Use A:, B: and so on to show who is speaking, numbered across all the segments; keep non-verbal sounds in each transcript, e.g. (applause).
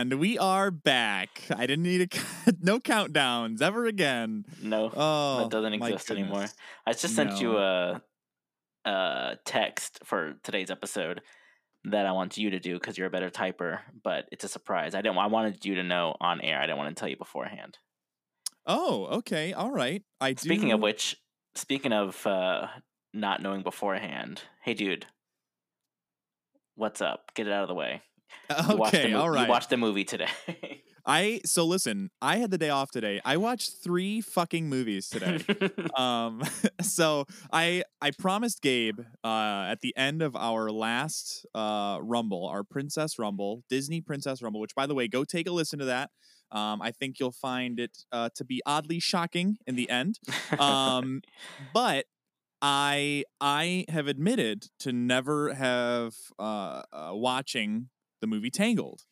A: And we are back. I didn't need a (laughs) no countdowns ever again.
B: No,
A: Oh,
B: that doesn't exist anymore. I just sent you a, a text for today's episode that I want you to do because you're a better typer, but it's a surprise. I didn't. I wanted you to know on air. I didn't want to tell you beforehand.
A: Oh, okay. All right. I do.
B: Speaking of which, speaking of uh, not knowing beforehand, hey dude, what's up? Get it out of the way. You watched the
A: Okay, all right.
B: You watched the movie today. (laughs)
A: I so listen, I had the day off today. I watched 3 fucking movies today. (laughs) um (laughs) so I I promised Gabe uh at the end of our last uh rumble, our Princess Rumble, Disney Princess Rumble, which by the way, go take a listen to that. Um I think you'll find it uh to be oddly shocking in the end. Um but I I have admitted to never have uh, uh watching the movie Tangled.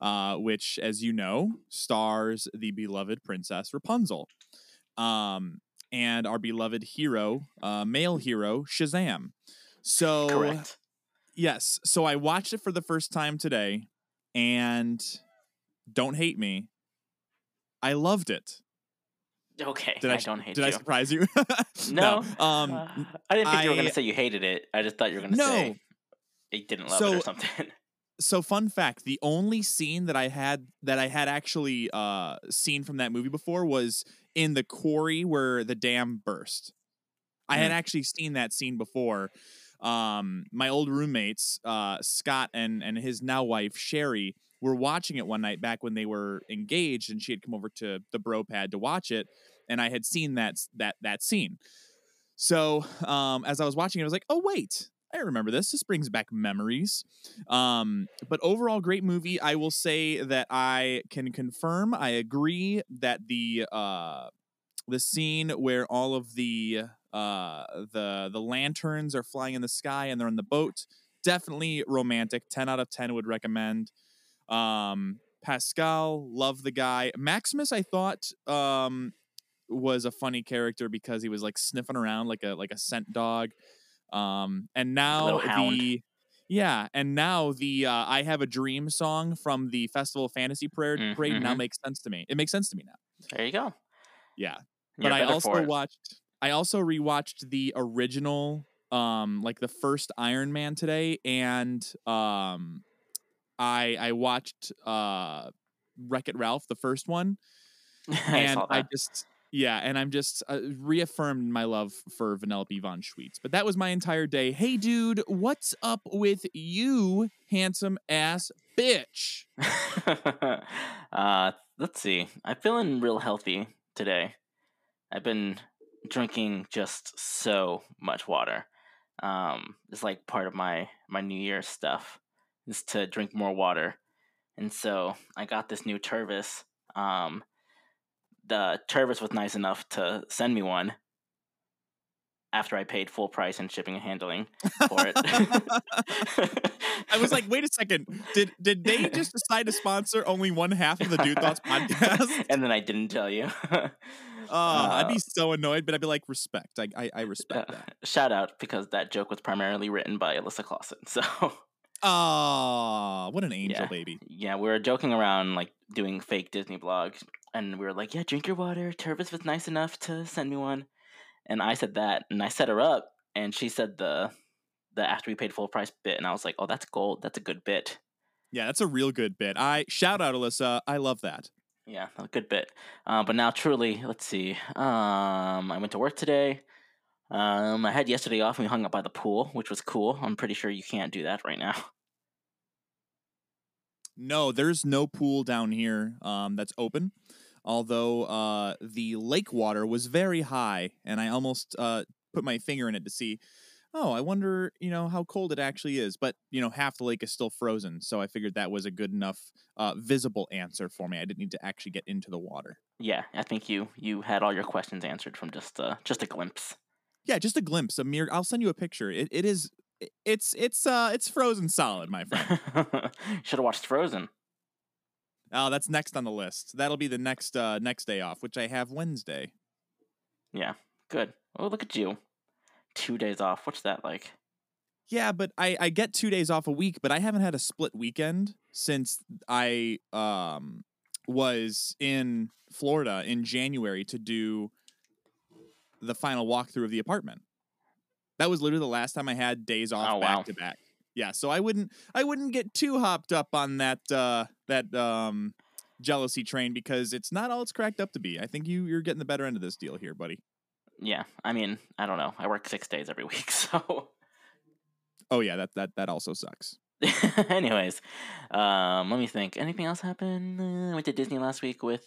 A: Uh, which, as you know, stars the beloved princess Rapunzel um, and our beloved hero, uh, male hero, Shazam. So,
B: Correct.
A: yes. So I watched it for the first time today, and don't hate me. I loved it.
B: Okay.
A: Did
B: I,
A: I,
B: don't hate
A: did
B: you.
A: I surprise you? (laughs)
B: No.
A: Um,
B: Uh, (sighs) I didn't think you were going to say you hated it. I just thought you were going to
A: No.
B: say you didn't love it or something. (laughs)
A: so fun fact the only scene that i had that i had actually uh seen from that movie before was in the quarry where the dam burst. I had
B: Mm.
A: actually seen that scene before. Um my old roommates uh scott and and his now wife sherry were watching it one night back when they were engaged and she had come over to the bro pad to watch it and i had seen that that that scene. So um as i was watching it i was like oh wait i remember this this brings back memories um, but overall, great movie. I will say that I can confirm. I agree that the uh, the scene where all of the uh, the the lanterns are flying in the sky and they're on the boat definitely romantic. Ten out of ten would recommend. Um, Pascal, love the guy. Maximus, I thought um, was a funny character because he was like sniffing around like a like a scent dog. Um, and now the yeah, and now the uh, "I Have a Dream" song from the Festival of Fantasy Prayer
B: Mm,
A: parade now makes sense to me. It makes sense to me now.
B: there you go.
A: Yeah,
B: You're
A: but I also watched. I also rewatched the original, um, like the first Iron Man today, and um, I I watched uh, Wreck It Ralph, the first one, (laughs) and
B: saw
A: I just yeah, and I'm just uh, reaffirmed my love for Vanellope von Schweetz. But that was my entire day. Hey, dude, what's up with you, handsome ass bitch? (laughs)
B: uh, let's see. I'm feeling real healthy today. I've been drinking just so much water. Um, it's like part of my my New Year's stuff is to drink more water, and so I got this new Tervis. Um, the Tervis was nice enough to send me one after I paid full price and shipping and handling for it. (laughs)
A: I was like, wait a second. Did did they just decide to sponsor only one half of the Dude Thoughts (laughs) podcast?
B: and then I didn't tell you. (laughs)
A: I'd
B: Uh,
A: be so annoyed, but I'd be like, respect. I I, I respect
B: Uh,
A: that.
B: shout out because that joke was primarily written by Alyssa Clausen. So
A: Oh, what an angel
B: Yeah.
A: baby.
B: yeah, we were joking around like doing fake Disney blogs, and we were like, "Yeah, drink your water." Tervis was nice enough to send me one, and I said that, and I set her up, and she said the the after we paid full price bit, and I was like, "Oh, that's gold. That's a good bit."
A: Yeah, that's a real good bit. I shout out Alyssa. I love that.
B: Yeah, a good bit. Uh, but now, truly, let's see. Um, I went to work today. Um, I had yesterday off and we hung out by the pool, which was cool. I'm pretty sure you can't do that right now.
A: No, there's no pool down here um, that's open. Although uh, the lake water was very high, and I almost uh, put my finger in it to see. Oh, I wonder, you know, how cold it actually is. But you know, half the lake is still frozen, so I figured that was a good enough uh, visible answer for me. I didn't need to actually get into the water.
B: Yeah, I think you you had all your questions answered from just uh, just a glimpse.
A: Yeah, just a glimpse, a mere. I'll send you a picture. It, it is, it's it's uh it's frozen solid, my friend. (laughs)
B: Should have watched Frozen.
A: Oh, that's next on the list. That'll be the next uh next day off, which I have Wednesday.
B: Yeah, good. Oh, look at you. Two days off. What's that like?
A: Yeah, but I, I get two days off a week, but I haven't had a split weekend since I um was in Florida in January to do the final walkthrough of the apartment. That was literally the last time I had days off
B: Oh,
A: back
B: wow.
A: to back. Yeah, so I wouldn't I wouldn't get too hopped up on that uh that um jealousy train because it's not all it's cracked up to be. I think you you're getting the better end of this deal here, buddy.
B: Yeah, I mean, I don't know. I work six days every (laughs) week, so.
A: Oh yeah, that that that also sucks. (laughs)
B: Anyways, um, let me think. Anything else happen? Uh, I went to Disney last week with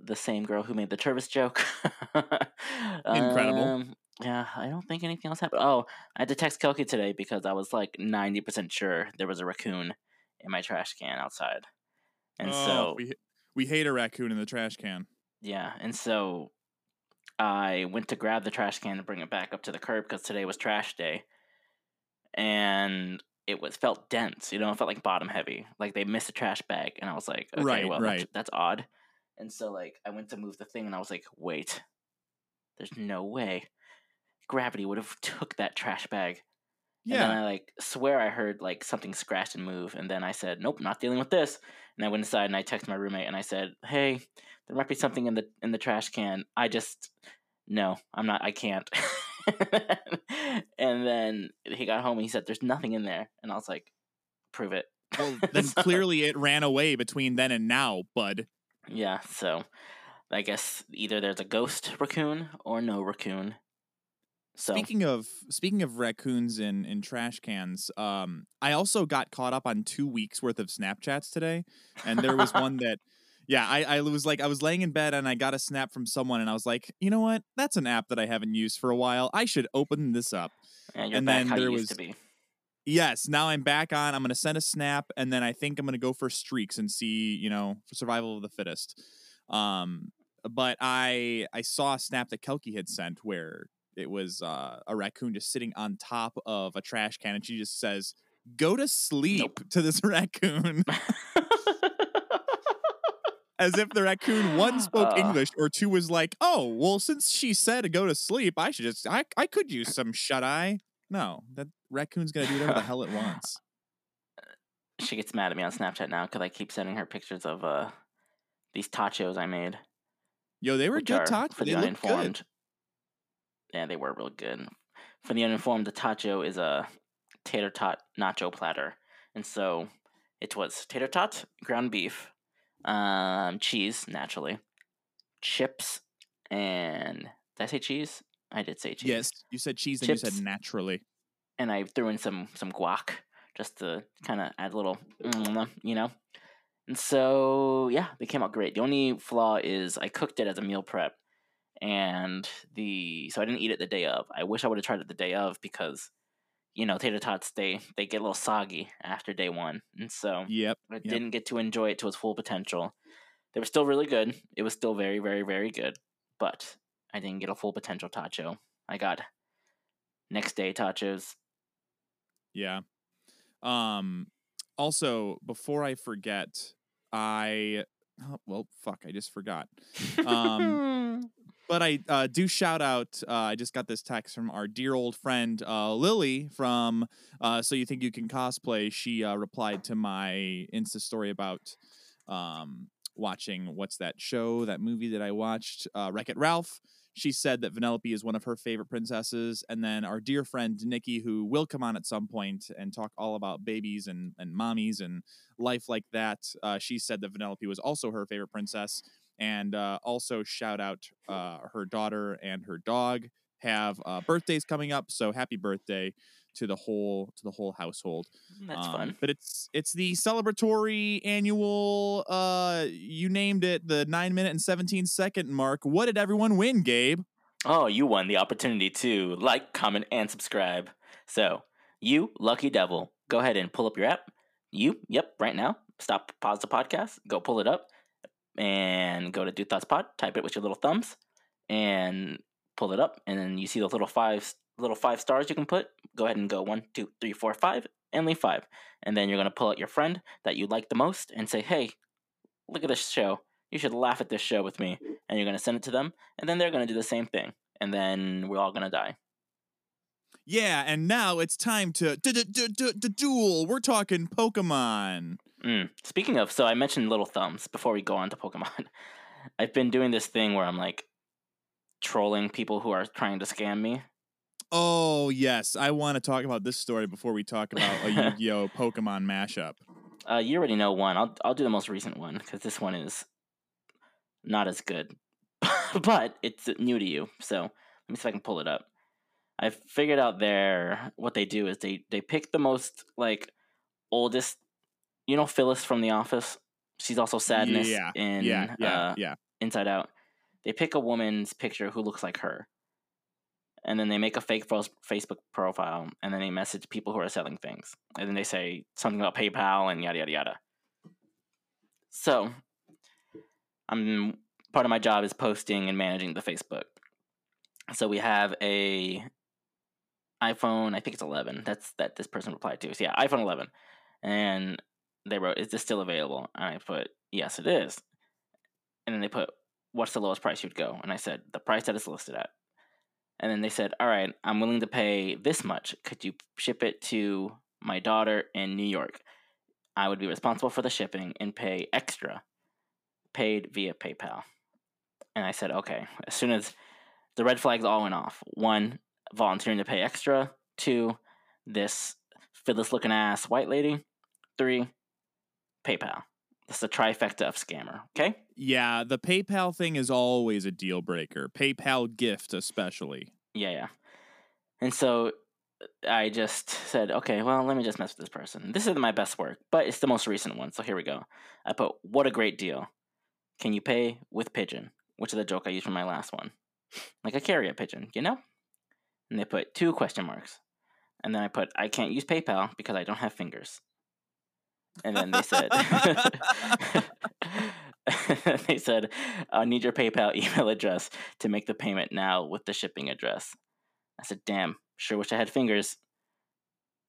B: the same girl who made the Tervis joke. (laughs)
A: Incredible.
B: Um, yeah, I don't think anything else happened. Oh, I had to text Kelky today because I was like ninety percent sure there was a raccoon in my trash can outside, and
A: Oh,
B: so
A: we we hate a raccoon in the trash can.
B: yeah, and so I went to grab the trash can and bring it back up to the curb because today was trash day, and it was felt dense. You know, it felt like bottom heavy. Like they missed a trash bag, and I was like, okay,
A: Right,
B: well,
A: right.
B: That's, that's odd. And so like I went to move the thing, and I was like, wait, there's no way gravity would have (laughs) took that trash bag. And then I like swear I heard like something scratch and move, and then I said, "Nope, not dealing with this." And I went inside and I texted my roommate and I said, "Hey, there might be something in the in the trash can. I just no, I'm not. I can't." (laughs) and then he got home and he said, "There's nothing in there," and I was like, "Prove it."
A: Well, (laughs) then
B: So-
A: clearly it ran away between then and now, bud.
B: yeah. So I guess either there's a ghost raccoon or no raccoon. So
A: Speaking of speaking of raccoons in in trash cans, um, I also got caught up on two weeks worth of Snapchats today, and there was one that, (laughs) yeah, I I was like I was laying in bed and I got a snap from someone, and I was like, you know what, that's an app that I haven't used for a while. I should open this up.
B: you're
A: and then there was-
B: to be.
A: Yes, now I'm back on. I'm gonna send a snap, and then I think I'm gonna go for streaks and see, you know, for survival of the fittest. Um, but I I saw a snap that Kelky had sent where it was uh, a raccoon just sitting on top of a trash can, and she just says, "Go to sleep" to this (laughs) raccoon, as if the raccoon one spoke
B: Uh.
A: English or two was like, "Oh, well, since she said to go to sleep, I should just I I could use some shut eye." No, that raccoon's gonna do whatever the hell it wants. (laughs)
B: she gets mad at me on Snapchat now because I keep sending her pictures of uh these tachos I made.
A: Yo, they were good
B: for
A: They
B: the
A: look good.
B: Yeah, they were real good. For the uninformed, the tacho is a tater tot nacho platter, and so it was tater tot, ground beef, um, cheese naturally, chips, and did I say cheese? I did say cheese.
A: Yes, you said cheese, and you said naturally.
B: and I threw in some some guac just to kind of add a little, (clears throat) you know. And so yeah, they came out great. The only flaw is I cooked it as a meal prep, and the so I didn't eat it the day of. I wish I would have tried it the day of because, you know, tater tots they they get a little soggy after day one, and so
A: Yep.
B: I
A: Yep.
B: didn't get to enjoy it to its full potential. They were still really good. It was still very, very, very good, but I didn't get a full potential tacho. I got next day tachos.
A: Yeah. Um. Also, before I forget, I oh, well, fuck, I just forgot. Um, (laughs) But I uh, do shout out. Uh, I just got this text from our dear old friend uh, Lily from uh, So You Think You Can Cosplay. She uh, replied to my Insta story about um, watching what's that show, that movie that I watched, uh, Wreck It Ralph. She said that Vanellope is one of her favorite princesses. And then our dear friend Nikki, who will come on at some point and talk all about babies and, and mommies and life like that, uh, she said that Vanellope was also her favorite princess and uh, also shout out uh, her daughter and her dog have uh, birthdays coming up. So happy birthday to the whole to the whole household.
B: That's
A: Um,
B: fun.
A: But it's it's the celebratory annual. Uh, you named it the nine minute and seventeen second mark. What did everyone win, Gabe?
B: Oh, you won the opportunity to like, comment, and subscribe. So, you, lucky devil, go ahead and pull up your app. You, yep, right now. Stop, pause the podcast, go pull it up, and go to Dude Thoughts Pod. Type it with your little thumbs, and pull it up. And then you see those little five little five stars you can put. Go ahead and go one, two, three, four, five, and leave five. And then you're gonna pull out your friend that you like the most and say, "Hey, look at this show. You should laugh at this show with me." And you're gonna send it to them, and then they're gonna do the same thing, and then we're all gonna die.
A: Yeah, and now it's time to duel. We're talking Pokemon.
B: Mm. Speaking of, so I mentioned little thumbs before we go on to Pokemon. (laughs) I've been doing this thing where I'm like trolling people who are trying to scam me.
A: Oh yes, I want to talk about this story before we talk about a (laughs) Yu-Gi-Oh Pokemon mashup.
B: Uh, you already know one. I'll I'll do the most recent one because this one is not as good, (laughs) but it's new to you. So let me see if I can pull it up. I figured out there what they do is they they pick the most like oldest. You know Phyllis from The Office. She's also Sadness
A: yeah,
B: in
A: yeah, yeah,
B: uh,
A: yeah.
B: Inside Out. They pick a woman's picture who looks like her, and then they make a fake Facebook profile, and then they message people who are selling things, and then they say something about PayPal and yada yada yada. So, I'm part of my job is posting and managing the Facebook. So we have a iPhone, I think it's 11. That's that this person replied to. So yeah, iPhone 11, and they wrote, "Is this still available?" And I put, "Yes, it is." And then they put, "What's the lowest price you'd go?" And I said, "The price that it's listed at." And then they said, "All right, I'm willing to pay this much. Could you ship it to my daughter in New York? I would be responsible for the shipping and pay extra, paid via PayPal." And I said, "Okay." As soon as the red flags all went off. One, volunteering to pay extra. Two, this Phyllis looking ass white lady. Three, PayPal. That's the trifecta of scammer. Okay.
A: Yeah, the PayPal thing is always a deal breaker. PayPal gift, especially.
B: Yeah, yeah. And so uh, I just said, okay, well, let me just mess with this person. This is my best work, but it's the most recent one. So here we go. I put, what a great deal. Can you pay with Pigeon? Which is the joke I used for my last one. (laughs) Like I carry a carrier pigeon, you know? And they put two question marks. And then I put, I can't use PayPal because I don't have fingers. And then they said, (laughs) they said, I need your PayPal email address to make the payment now with the shipping address. I said, damn, sure wish I had fingers.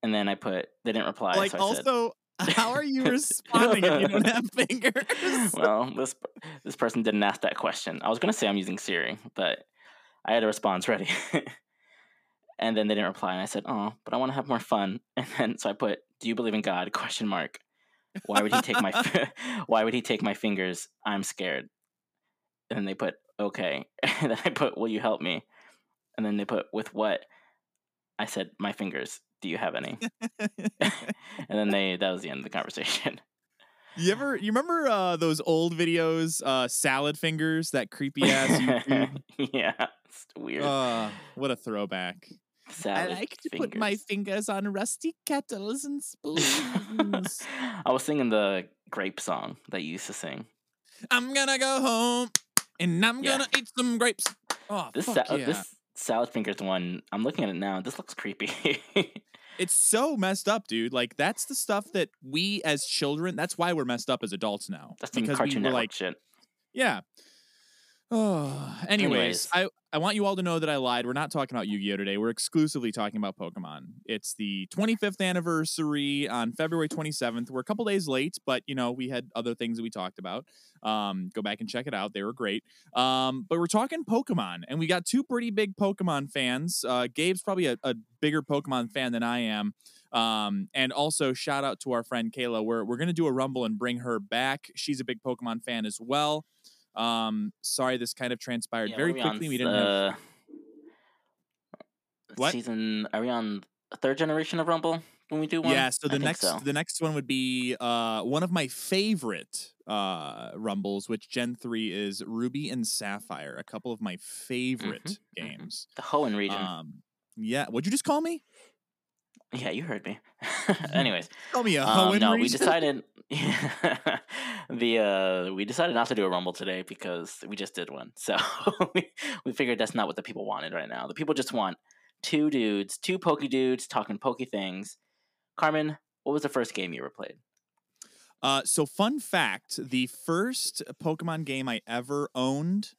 B: And then I put, they didn't reply.
A: like,
B: so I said,
A: also, how are you responding if you don't have (laughs) fingers?
B: well, this this person didn't ask that question. I was gonna say I'm using Siri, but I had a response ready. (laughs) and then they didn't reply, and I said, "Oh, but I want to have more fun." (laughs) And then so I put, "Do you believe in God?" (laughs) Question mark. Why would he take my (laughs) Why would he take my fingers? I'm scared. And then they put, "Okay." And then I put, "Will you help me?" And then they put, "With what?" I said, "My fingers. Do you have any?" and then they that was the end of the conversation.
A: You ever you remember uh, those old videos, uh, salad fingers, that creepy ass YouTube?
B: yeah, it's weird.
A: uh, what a throwback. I like to put my
B: fingers.
A: fingers on rusty kettles and spoons. (laughs)
B: I was singing the grape song that you used to sing.
A: I'm gonna go home and I'm
B: Yeah.
A: gonna eat some grapes. Oh,
B: This
A: fuck
B: sa-
A: yeah.
B: this salad fingers one. I'm looking at it now. This looks creepy. (laughs)
A: It's so messed up, dude. Like that's the stuff that we as children. That's why we're messed up as adults now.
B: That's
A: because
B: Cartoon
A: we were
B: Network
A: like,
B: shit.
A: yeah. Oh, (sighs) anyways,
B: Anyways.
A: I, I want you all to know that I lied. We're not talking about Yu Gi Oh today. We're exclusively talking about Pokemon. It's the 25th anniversary on February 27th. We're a couple days late, but you know we had other things that we talked about. Um, go back and check it out. They were great. Um, but we're talking Pokemon, and we got two pretty big Pokemon fans. Uh, Gabe's probably a, a bigger Pokemon fan than I am. Um, and also shout out to our friend Kayla. We're we're gonna do a rumble and bring her back. She's a big Pokemon fan as well. Um, sorry, this kind of transpired
B: Yeah,
A: very quickly. We didn't have
B: uh,
A: What?
B: season? Are we on third generation of Rumble when we do one?
A: Yeah, so the
B: think
A: next
B: so.
A: the next one would be uh one of my favorite uh rumbles, which Gen 3 is Ruby and Sapphire, a couple of my favorite
B: mhm.
A: games.
B: the Hoenn region.
A: Um yeah, what'd you just call me?
B: Yeah, you heard me. (laughs) Anyways,
A: Call me a
B: um, no, we decided (laughs) the uh we decided not to do a rumble today because we just did one. So (laughs) we, we figured that's not what the people wanted right now. The people just want two dudes, two pokey dudes talking pokey things. Carmen, what was the first game you ever played?
A: Uh, so fun fact: the first Pokemon game I ever owned,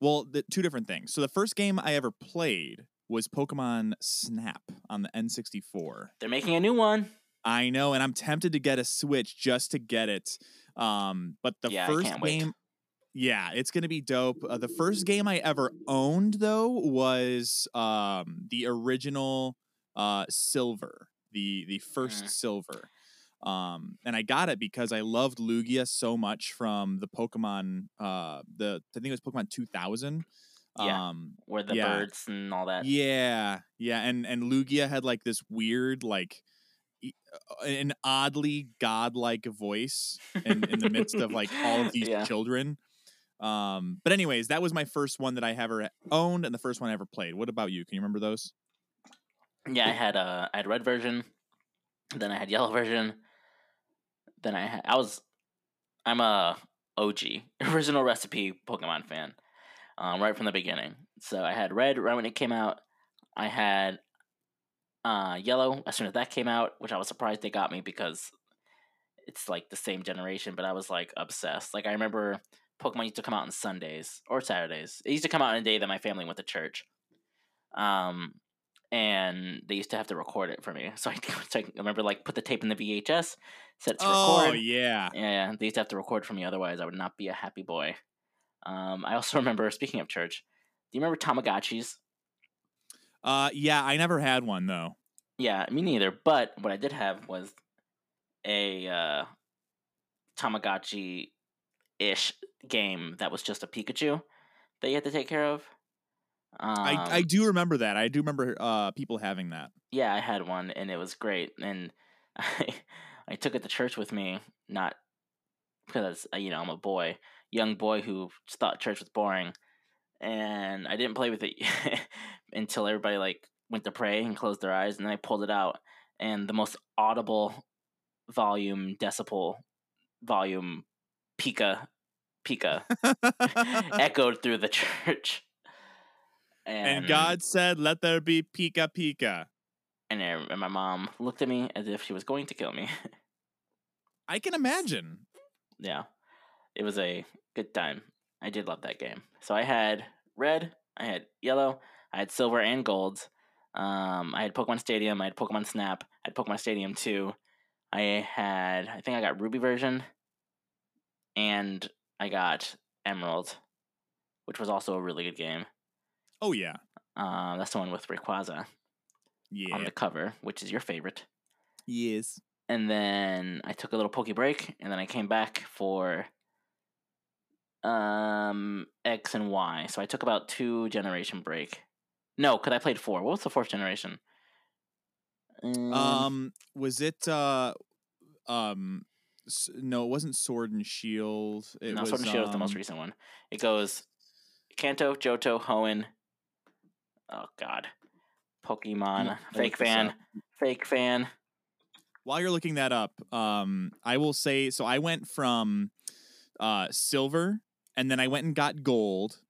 A: well, the, two different things. So the first game I ever played was Pokemon Snap on the N64.
B: They're making a new one.
A: I know, and I'm tempted to get a Switch just to get it. Um, but the
B: Yeah,
A: first
B: can't wait.
A: game, Yeah, it's gonna be dope. Uh, the first game I ever owned though was um, the original uh, Silver, the the first
B: Mm.
A: Silver, um, and I got it because I loved Lugia so much from the Pokemon. Uh, the I think it was Pokemon two thousand.
B: Yeah.
A: Um,
B: Where the
A: Yeah.
B: birds and all that.
A: yeah, yeah, and and Lugia had like this weird like uh, an oddly godlike voice in, in the midst of like all of (laughs) these
B: Yeah.
A: children. Um, but anyways, that was my first one that I ever owned and the first one I ever played. What about you? Can you remember those?
B: Yeah, I had uh, I had red version, then I had yellow version, then I had I was I'm a OG (laughs) original recipe Pokemon fan, um, right from the beginning. So I had red right when it came out. I had uh, yellow as soon as that came out, which I was surprised they got me because it's like the same generation. But I was like obsessed. Like I remember Pokemon used to come out on Sundays or Saturdays. It used to come out on a day that my family went to church. Um, and they used to have to record it for me. (laughs) So I, so I remember like put the tape in the VHS, set it to
A: Oh
B: record.
A: yeah.
B: Yeah, yeah, they used to have to record for me, otherwise I would not be a happy boy. Um, I also (laughs) remember speaking of church. Do you remember Tamagotchis?
A: Uh yeah, I never had one though.
B: Yeah, me neither. But what I did have was a uh, Tamagotchi ish game that was just a Pikachu that you had to take care of. Um,
A: I, I do remember that. I do remember uh people having that.
B: yeah, I had one and it was great. And I (laughs) I took it to church with me, not because uh, you know I'm a boy, young boy who thought church was boring, and I didn't play with it (laughs) until everybody like went to pray and closed their eyes, and then I pulled it out, and the most audible volume decibel volume pika pika (laughs) (laughs) echoed through the church.
A: and God said, "Let there be Pika Pika."
B: and, I- and my mom looked at me as if she was going to kill me.
A: I can imagine.
B: yeah, it was a good time. I did love that game. So I had red, I had yellow, I had silver and gold. Um, I had Pokemon Stadium, I had Pokemon Snap, I had Pokemon Stadium 2. I had, I think I got Ruby version, and I got Emerald, which was also a really good game.
A: Oh yeah,
B: Um, that's the one with Rayquaza
A: yeah,
B: on the cover, which is your favorite.
A: yes.
B: and then I took a little pokey break, and then I came back for um X and Y. So I took about two generation break. No, because I played four. What was the fourth generation? Um,
A: Um, was it uh, um, no, it wasn't Sword and Shield. It
B: no,
A: was
B: Sword and Shield is the most
A: um,
B: recent one. It goes Kanto, Johto, Hoenn. Oh God, Pokemon. Fake fan. Fake fan.
A: While you're looking that up, um, I will say so. I went from uh silver, and then I went and got gold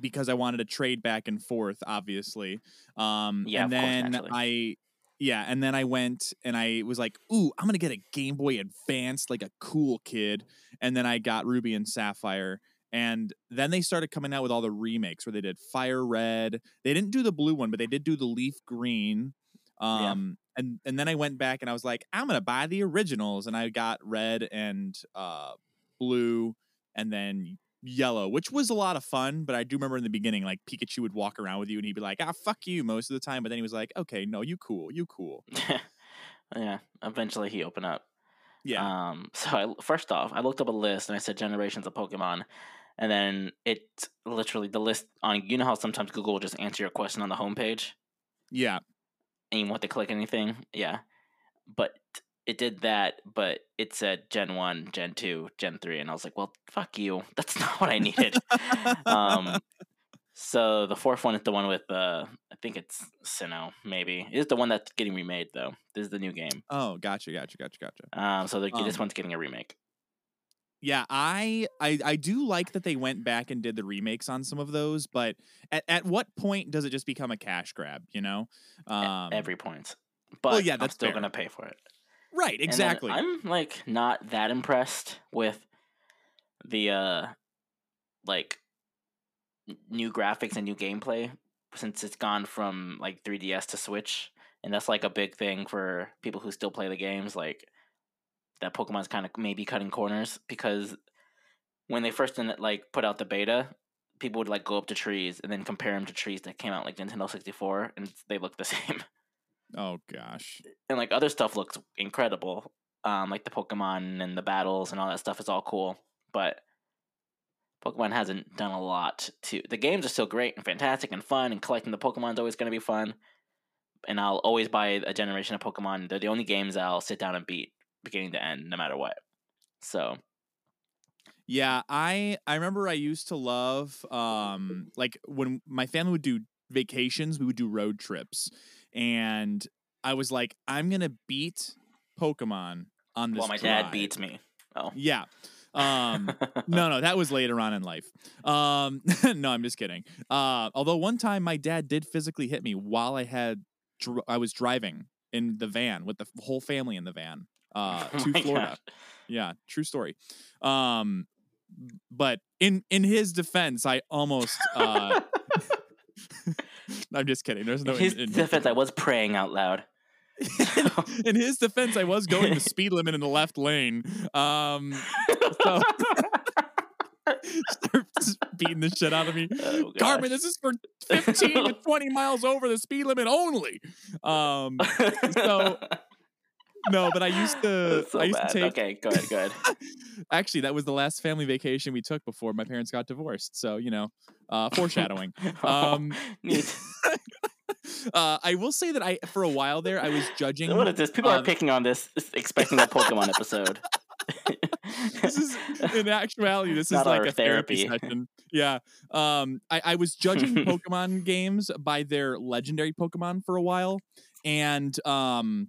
A: because I wanted to trade back and forth, obviously. Um,
B: Yeah,
A: and
B: of course,
A: then
B: naturally.
A: I. Yeah, and then I went and I was like, "Ooh, I'm gonna get a Game Boy Advance, like a cool kid." And then I got Ruby and Sapphire, and then they started coming out with all the remakes where they did Fire Red. They didn't do the blue one, but they did do the Leaf Green.
B: Yeah.
A: Um, and and then I went back and I was like, I'm gonna buy the originals, and I got red and uh blue, and then yellow, which was a lot of fun. But I do remember in the beginning, like Pikachu would walk around with you, and he'd be like, "Ah, fuck you," most of the time. But then he was like, "Okay, no, you cool, you cool." (laughs)
B: yeah. Eventually, he opened up.
A: Yeah,
B: Um, so I, first off, I looked up a list and I said generations of Pokemon, and then it literally the list on you know how sometimes Google will just answer your question on the homepage
A: yeah.
B: and you want to click anything, yeah. But it did that, but it said Gen One, Gen Two, Gen Three, and I was like, well, fuck you. (laughs) That's not what I needed. um, so the fourth one is the one with uh, I think it's Sinnoh, maybe. It's the one that's getting remade though. This is the new game.
A: oh, gotcha, gotcha, gotcha, gotcha.
B: Um, so the, this
A: Um,
B: one's getting a remake.
A: Yeah, I, I I do like that they went back and did the remakes on some of those, but at, at what point does it just become a cash grab? You know, um,
B: every point. But
A: yeah,
B: I'm
A: that's
B: still gonna pay for it.
A: Right, exactly.
B: I'm like not that impressed with the uh like new graphics and new gameplay since it's gone from like 3DS to Switch, and that's like a big thing for people who still play the games. Like that Pokemon's kind of maybe cutting corners because when they first like put out the beta, people would like go up to trees and then compare them to trees that came out like Nintendo 64 and they look the (laughs) same.
A: Oh gosh.
B: And like other stuff looks incredible. Um like the Pokemon and the battles and all that stuff is all cool, but Pokemon hasn't done a lot to the games are still great and fantastic and fun and collecting the Pokemon's always going to be fun. And I'll always buy a generation of Pokemon. They're the only games I'll sit down and beat beginning to end no matter what. So
A: Yeah, I I remember I used to love um like when my family would do vacations, we would do road trips. And I was like, I'm gonna beat Pokemon on this.
B: well, my
A: drive.
B: dad beats me. Oh.
A: Yeah. Um (laughs) no, no, that was later on in life. Um (laughs) no, I'm just kidding. Uh although one time my dad did physically hit me while I had dr- I was driving in the van with the whole family in the van (laughs) uh
B: Oh
A: to Florida.
B: gosh.
A: Yeah, true story. Um but in in his defense, I almost uh I'm just kidding. There's no
B: In his
A: in, in-
B: defense, I (laughs) was praying out loud. (laughs)
A: in his defense, I was going the (laughs) speed limit in the left lane. Um so beating the shit out of me.
B: Oh,
A: Carmen, this is for 15 to 20 miles over the speed limit only. Um so no, but I used (laughs) to
B: so
A: I used
B: bad.
A: to take
B: Okay, go ahead, go ahead. (laughs)
A: actually that was the last family vacation we took before my parents got divorced. So, you know, uh foreshadowing. (laughs) Um
B: Neat.
A: uh I will say that I for a while there I was judging
B: So what is this? People are
A: um,
B: picking on this, expecting a Pokemon episode.
A: this is in actuality this is like a therapy,
B: therapy.
A: session yeah um I, I was judging pokemon games by their legendary pokemon for a while and um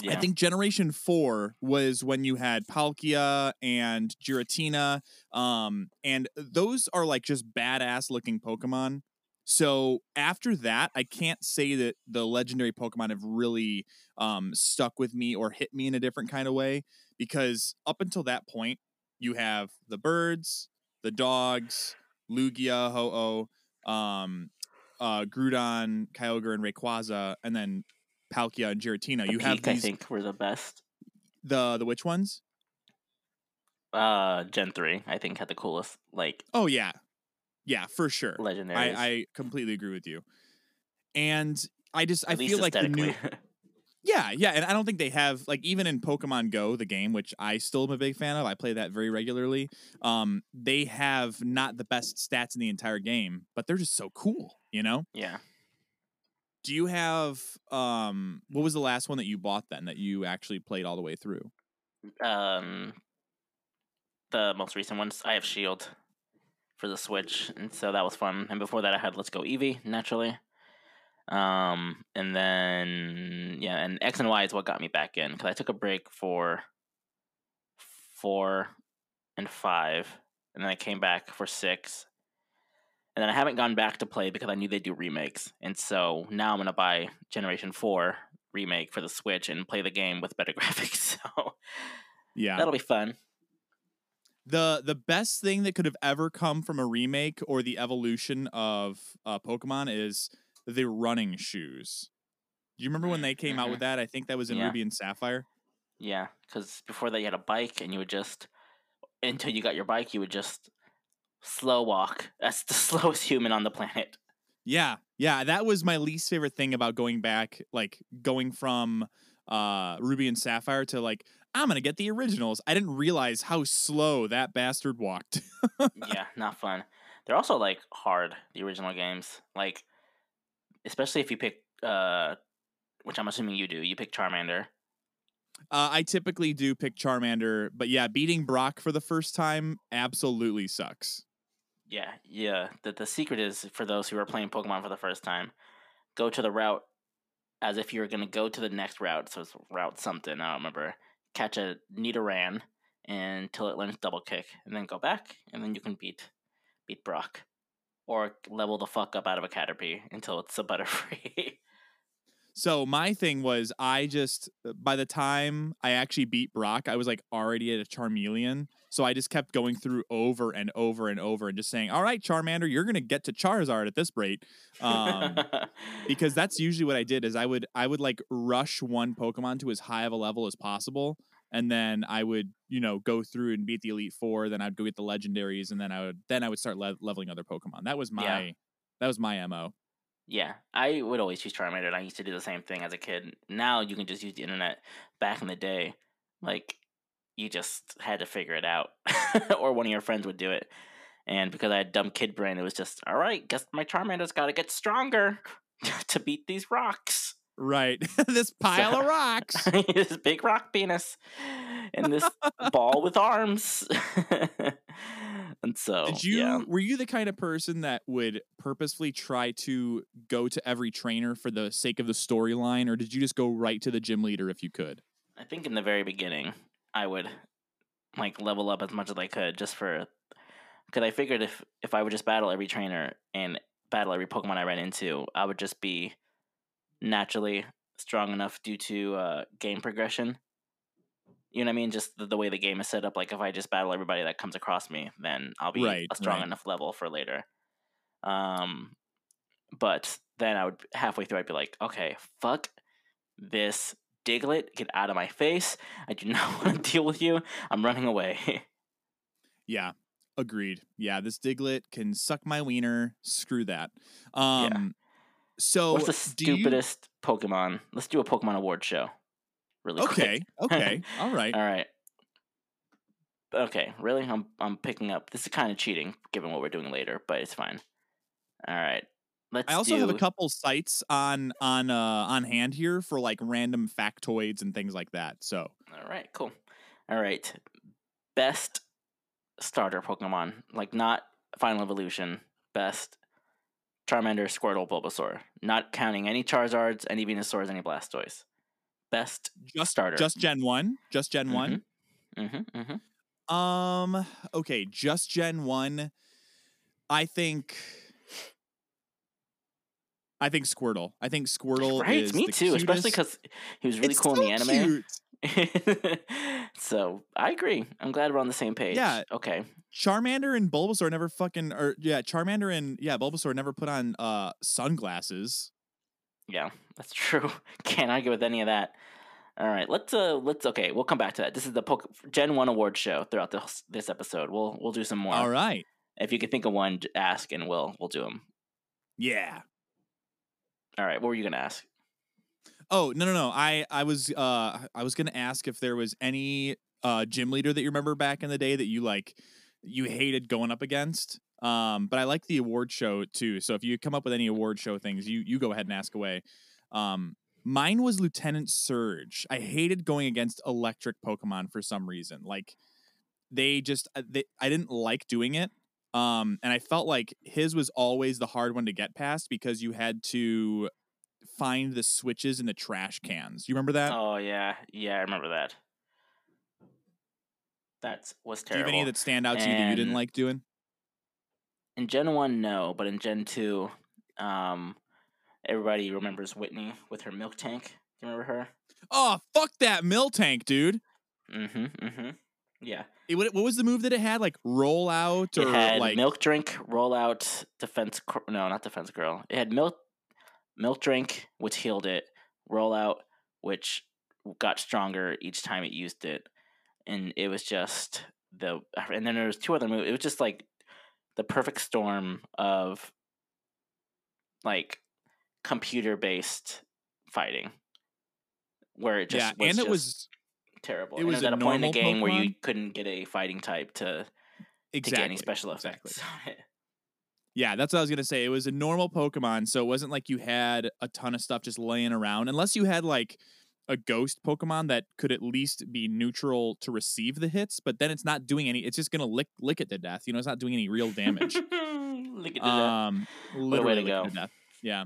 B: yeah.
A: i think generation four was when you had palkia and giratina um and those are like just badass looking pokemon so after that i can't say that the legendary pokemon have really um stuck with me or hit me in a different kind of way because up until that point you have the birds the dogs lugia ho-oh um uh groudon kyogre and rayquaza and then palkia and giratina
B: The
A: you have
B: Peak, I think were the best.
A: the the which ones
B: Uh, Gen three, I think, had the coolest like
A: oh yeah yeah for sure
B: Legendary.
A: I, I completely agree with you and i just i
B: At least
A: feel like the new. (laughs) Yeah, yeah, and I don't think they have like even in Pokemon Go, the game, which I still am a big fan of. I play that very regularly. Um, they have not the best stats in the entire game, but they're just so cool, you know?
B: yeah.
A: Do you have um what was the last one that you bought then that you actually played all the way through?
B: Um, the most recent ones, I have Shield for the Switch, and so that was fun. And before that, I had Let's Go Eevee, naturally. Um, and then yeah, and X and Y is what got me back in because I took a break for four and five, and then I came back for six. And then I haven't gone back to play because I knew they do remakes, and so now I'm gonna buy Generation Four remake for the Switch and play the game with better (laughs) graphics. So
A: Yeah.
B: that'll be fun.
A: the the best thing that could have ever come from a remake or the evolution of uh, Pokemon is the running shoes. Do you remember when they came out with that? I think that was in
B: Yeah.
A: Ruby and Sapphire.
B: Yeah, because before that you had a bike, and you would just until you got your bike, you would just slow walk. That's the (laughs) slowest human on the planet.
A: Yeah, yeah, that was my least favorite thing about going back, like going from uh Ruby and Sapphire to like I'm gonna get the originals. I didn't realize how slow that bastard walked. (laughs)
B: yeah, not fun. They're also like hard. The original games, like especially if you pick, uh, which I'm assuming you do. You pick Charmander.
A: uh, I typically do pick Charmander, but yeah, beating Brock for the first time absolutely sucks.
B: Yeah, yeah. The the secret is for those who are playing Pokemon for the first time, go to the route as if you're gonna go to the next route. So it's route something. I don't remember. Catch a Nidoran until it learns double kick, and then go back, and then you can beat beat Brock, or level the fuck up out of a Caterpie until it's a (laughs) Butterfree.
A: So my thing was, I just by the time I actually beat Brock, I was like already at a Charmeleon. So I just kept going through over and over and over and just saying, "All right, Charmander, you're gonna get to Charizard at this rate," um, (laughs) because that's usually what I did. Is I would I would like rush one Pokemon to as high of a level as possible, and then I would, you know, go through and beat the Elite Four. Then I'd go get the legendaries, and then I would then I would start le- leveling other Pokemon. That was my
B: Yeah.
A: that was my mo.
B: Yeah, I would always choose Charmander, and I used to do the same thing as a kid. Now you can just use the internet. Back in the day, like you just had to figure it out, (laughs) or one of your friends would do it. And because I had dumb kid brain, it was just all right. Guess my Charmander's got to get stronger (laughs) to beat these rocks.
A: Right, (laughs) this pile of rocks.
B: this big rock penis and this ball with arms. and so,
A: Did you
B: yeah.
A: were you the kind of person that would purposefully try to go to every trainer for the sake of the storyline, or did you just go right to the gym leader if you could?
B: I think in the very beginning, I would like level up as much as I could just for because I figured if if I would just battle every trainer and battle every Pokemon I ran into, I would just be naturally strong enough due to uh, game progression. You know what I mean? Just the, the way the game is set up. Like if I just battle everybody that comes across me, then I'll be
A: Right,
B: a strong
A: right.
B: enough level for later. Um, but then I would halfway through, I'd be like, okay, fuck this Diglett, get out of my face. I do (laughs) not want to deal with you. I'm running away. (laughs)
A: Yeah, agreed. Yeah, this Diglett can suck my wiener. Screw that. Um, so
B: What's the
A: do you-
B: stupidest Pokemon? Let's do a Pokemon award show. Really quick.
A: Okay, okay, (laughs) all right.
B: All right. Okay, really? I'm I'm picking up. This is kind of cheating, given what we're doing later, but it's fine. All right. Let's.
A: I also
B: do,
A: have a couple sites on on uh on hand here for like random factoids and things like that. So
B: All right, cool. All right. Best starter Pokemon, like not Final Evolution. Best Charmander, Squirtle, Bulbasaur. Not counting any Charizards, any Venusaurs, any Blastoise. Best
A: just
B: starter.
A: just Gen one, just Gen one.
B: Mm-hmm, mm-hmm.
A: Um. Okay, just Gen one. I think. I think Squirtle. I think Squirtle
B: Right,
A: is
B: me too. Especially because he was really
A: It's
B: cool
A: so
B: in the anime. (laughs) so I agree. I'm glad we're on the same page.
A: Yeah.
B: Okay.
A: Charmander and Bulbasaur never fucking or yeah, Charmander and yeah, Bulbasaur never put on uh sunglasses.
B: Yeah, that's true. (laughs) Can't argue with any of that. All right, let's uh, let's okay. We'll come back to that. This is the Poke- Gen One award show throughout this this episode. We'll we'll do some more.
A: All right.
B: If you can think of one, ask and we'll we'll do them.
A: Yeah.
B: All right, what were you gonna ask?
A: Oh, no no no. I I was uh I was going to ask if there was any uh gym leader that you remember back in the day that you like you hated going up against. Um but I like the award show too. So if you come up with any award show things, you you go ahead and ask away. Um mine was Lieutenant Surge. I hated going against electric Pokemon for some reason. Like they just uh, they, I didn't like doing it. Um and I felt like his was always the hard one to get past because you had to find the switches in the trash cans. You remember that?
B: Oh yeah, yeah, I remember that. That was terrible.
A: Do you have any that stand out to you that you didn't like doing?
B: in Gen One, no, but in Gen Two, um, everybody remembers Whitney with her milk tank. Do you remember her?
A: Oh, fuck that milk tank, dude.
B: Mm-hmm. Mm-hmm. Yeah.
A: It, what, what was the move that it had? Like roll out or
B: it had
A: like
B: milk drink, rollout, defense. No, not defense girl. It had milk, milk drink, which healed it. Rollout, which got stronger each time it used it, and it was just the. And then there was two other moves. It was just like the perfect storm of like computer based fighting, where it just
A: yeah,
B: was
A: and it
B: just
A: was
B: terrible.
A: it
B: And
A: was
B: at
A: a
B: point in the game where you couldn't get a fighting type to
A: exactly
B: to get any special effects. exactly. (laughs)
A: Yeah, that's what I was gonna say. It was a normal Pokemon, so it wasn't like you had a ton of stuff just laying around, unless you had like a ghost Pokemon that could at least be neutral to receive the hits. But then it's not doing any. It's just gonna lick lick it to death. You know, it's not doing any real damage.
B: Look at that.
A: um,
B: way
A: literally
B: to go.
A: to death. Yeah.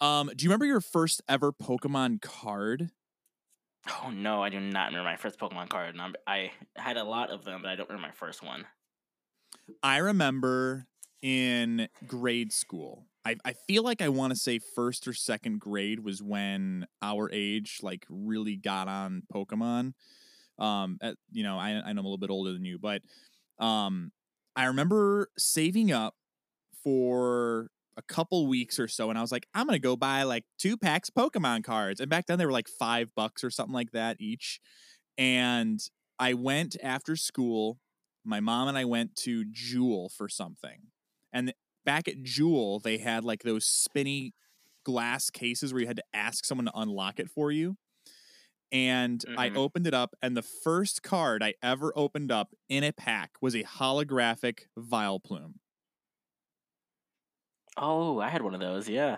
A: Um, do you remember your first ever Pokemon card?
B: Oh no, I do not remember my first Pokemon card. I had a lot of them, but I don't remember my first one.
A: I remember in grade school. I, I feel like I want to say first or second grade was when our age like really got on Pokemon. Um, at, you know, I, I know I'm a little bit older than you, but um, I remember saving up for a couple weeks or so, and I was like, I'm gonna go buy like two packs of Pokemon cards. And back then they were like five bucks or something like that each. and I went after school. My mom and I went to Jewel for something, and back at Jewel they had like those spinny glass cases where you had to ask someone to unlock it for you. And I
B: Mhm.
A: opened it up, and the first card I ever opened up in a pack was a holographic Vileplume.
B: Oh, I had one of those. Yeah,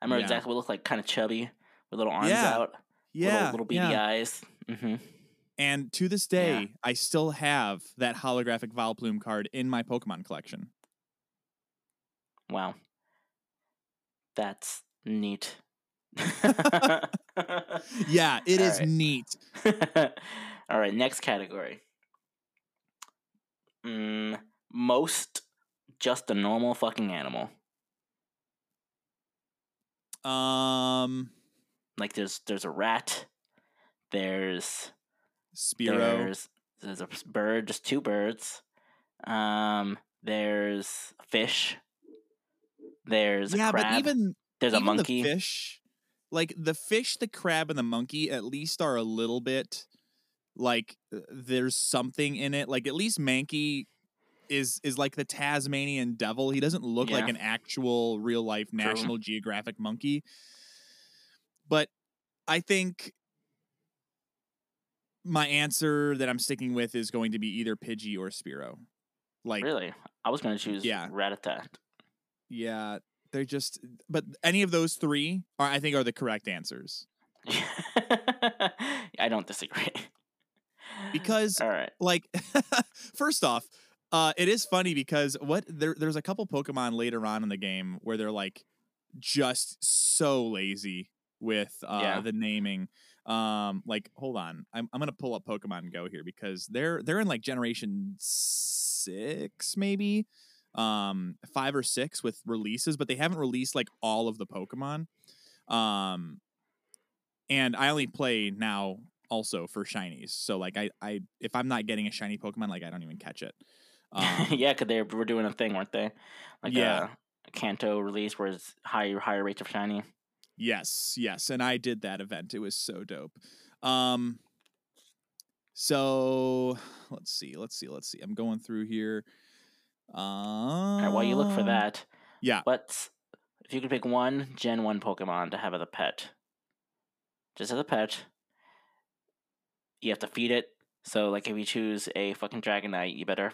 B: I remember
A: Yeah.
B: exactly what it looked like. Kind of chubby with little arms
A: Yeah.
B: out,
A: Yeah,
B: little, little beady
A: yeah.
B: eyes. hmm
A: And to this day, I still have that holographic Vileplume card in my Pokemon collection.
B: Wow, that's neat. (laughs)
A: Yeah, it is
B: Alright.
A: neat. (laughs)
B: All right, next category. Mm, most just a normal fucking animal.
A: Um,
B: Like there's there's a rat, there's
A: Spearow.
B: there's there's a bird, just two birds. Um, there's fish. There's a
A: yeah, but even
B: there's a monkey.
A: The fish, like the fish, the crab, and the monkey, at least are a little bit like there's something in it. Like at least Mankey is is like the Tasmanian devil. He doesn't look like an actual real life
B: True.
A: National Geographic monkey. But I think my answer that I'm sticking with is going to be either Pidgey or Spearow. Like
B: Really, I was gonna choose
A: Yeah.
B: Rattata.
A: yeah, they're just but any of those three are I think are the correct answers. (laughs)
B: I don't disagree.
A: Because
B: all right,
A: like (laughs) first off, uh it is funny because what there there's a couple Pokemon later on in the game where they're like just so lazy with uh
B: Yeah.
A: the naming. Um like hold on. I'm I'm going to pull up Pokemon Go here because they're they're in like generation 6 maybe. Um 5 or 6 with releases, but they haven't released like all of the Pokemon. Um and I only play now also for shinies. So like I I if I'm not getting a shiny Pokemon, like I don't even catch it. Um, (laughs)
B: yeah, because they were doing a thing, weren't they? Like
A: Yeah.
B: a, a Kanto release where it's higher higher rates of shiny.
A: yes, yes, and I did that event. It was so dope. Um so (sighs) let's see, let's see, let's see. I'm going through here. Um
B: All right, while you look for that,
A: yeah.
B: What's if you could pick one Gen One Pokemon to have as a pet? Just as a pet, you have to feed it. So, like, if you choose a fucking Dragonite, you better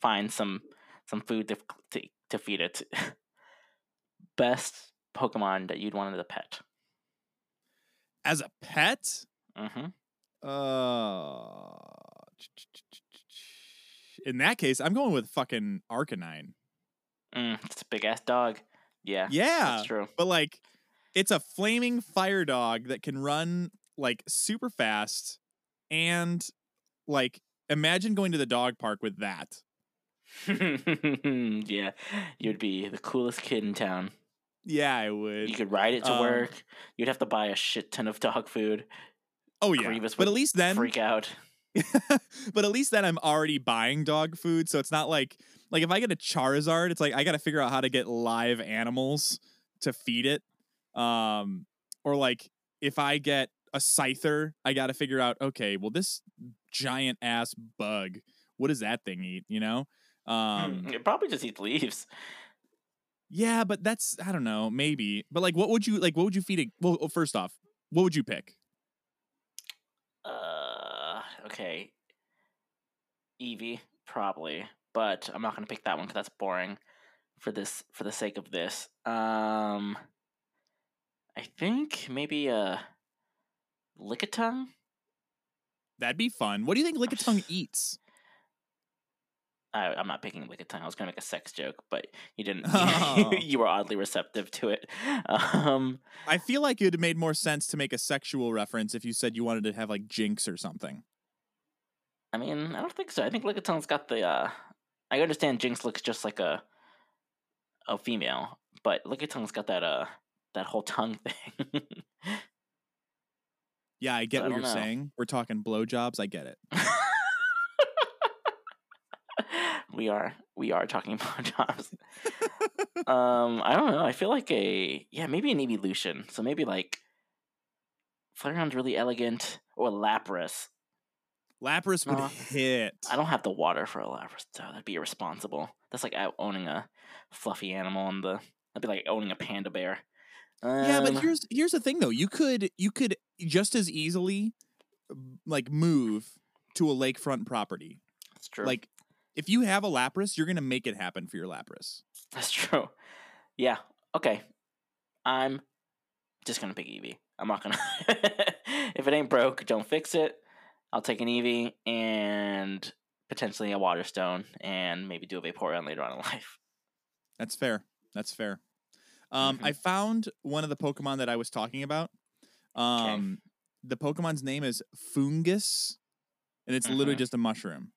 B: find some some food to to, to feed it. (laughs) Best Pokemon that you'd want as a pet.
A: As a pet,
B: Mm-hmm.
A: uh in that case, I'm going with fucking Arcanine.
B: Mm, it's a big ass dog. Yeah,
A: Yeah.
B: that's true.
A: But like it's a flaming fire dog that can run like super fast and like imagine going to the dog park with that. (laughs)
B: yeah, you'd be the coolest kid in town.
A: Yeah, I would.
B: You could ride it to
A: Um,
B: work. You'd have to buy a shit ton of dog food.
A: oh yeah.
B: Grievous
A: But at least then
B: Freak out. (laughs)
A: but at least then I'm already buying dog food, so it's not like like if I get a Charizard, it's like I got to figure out how to get live animals to feed it. Um or like if I get a Scyther, I got to figure out okay, well this giant ass bug, what does that thing eat, you know? Um
B: it probably just eats leaves.
A: yeah, but that's I don't know, maybe. But like what would you like what would you feed it? Well, first off, what would you pick?
B: Uh, okay. Eevee, probably, but I'm not gonna pick that one because that's boring. For this, for the sake of this, um, I think maybe a Lickitung.
A: That'd be fun. What do you think Lickitung eats?
B: I, I'm not picking Lickitung. I was gonna make a sex joke, but you didn't.
A: Oh. (laughs) (laughs)
B: you were oddly receptive to it. Um,
A: I feel like it would have made more sense to make a sexual reference if you said you wanted to have like Jynx or something.
B: I mean, I don't think so. I think Lickitung's got the. uh I understand Jynx looks just like a a female, but Lickitung's got that uh that whole tongue (laughs) thing.
A: Yeah, I get
B: I
A: what
B: don't
A: you're
B: know.
A: saying. We're talking blowjobs. I get it.
B: We are we are talking (laughs) about jobs. um, I don't know. I feel like a yeah, maybe an evolution. So maybe like Flareon's really elegant, or Lapras.
A: Lapras would
B: Uh,
A: hit.
B: I don't have the water for a Lapras, so that'd be irresponsible. That's like owning a fluffy animal on the. That'd be like owning a panda bear.
A: Yeah, but
B: Um,
A: here's here's the thing though. You could you could just as easily like move to a lakefront property.
B: that's true.
A: Like if you have a Lapras, you're gonna make it happen for your Lapras.
B: That's true. Yeah. Okay. I'm just gonna pick Eevee. I'm not gonna. (laughs) if it ain't broke, don't fix it. I'll take an Eevee and potentially a Water Stone, and maybe do a Vaporeon later on in (laughs) life.
A: That's fair. That's fair. Um, I found one of the Pokemon that I was talking about. Um, the Pokemon's name is Foongus, and it's literally
B: Mhm.
A: just a mushroom.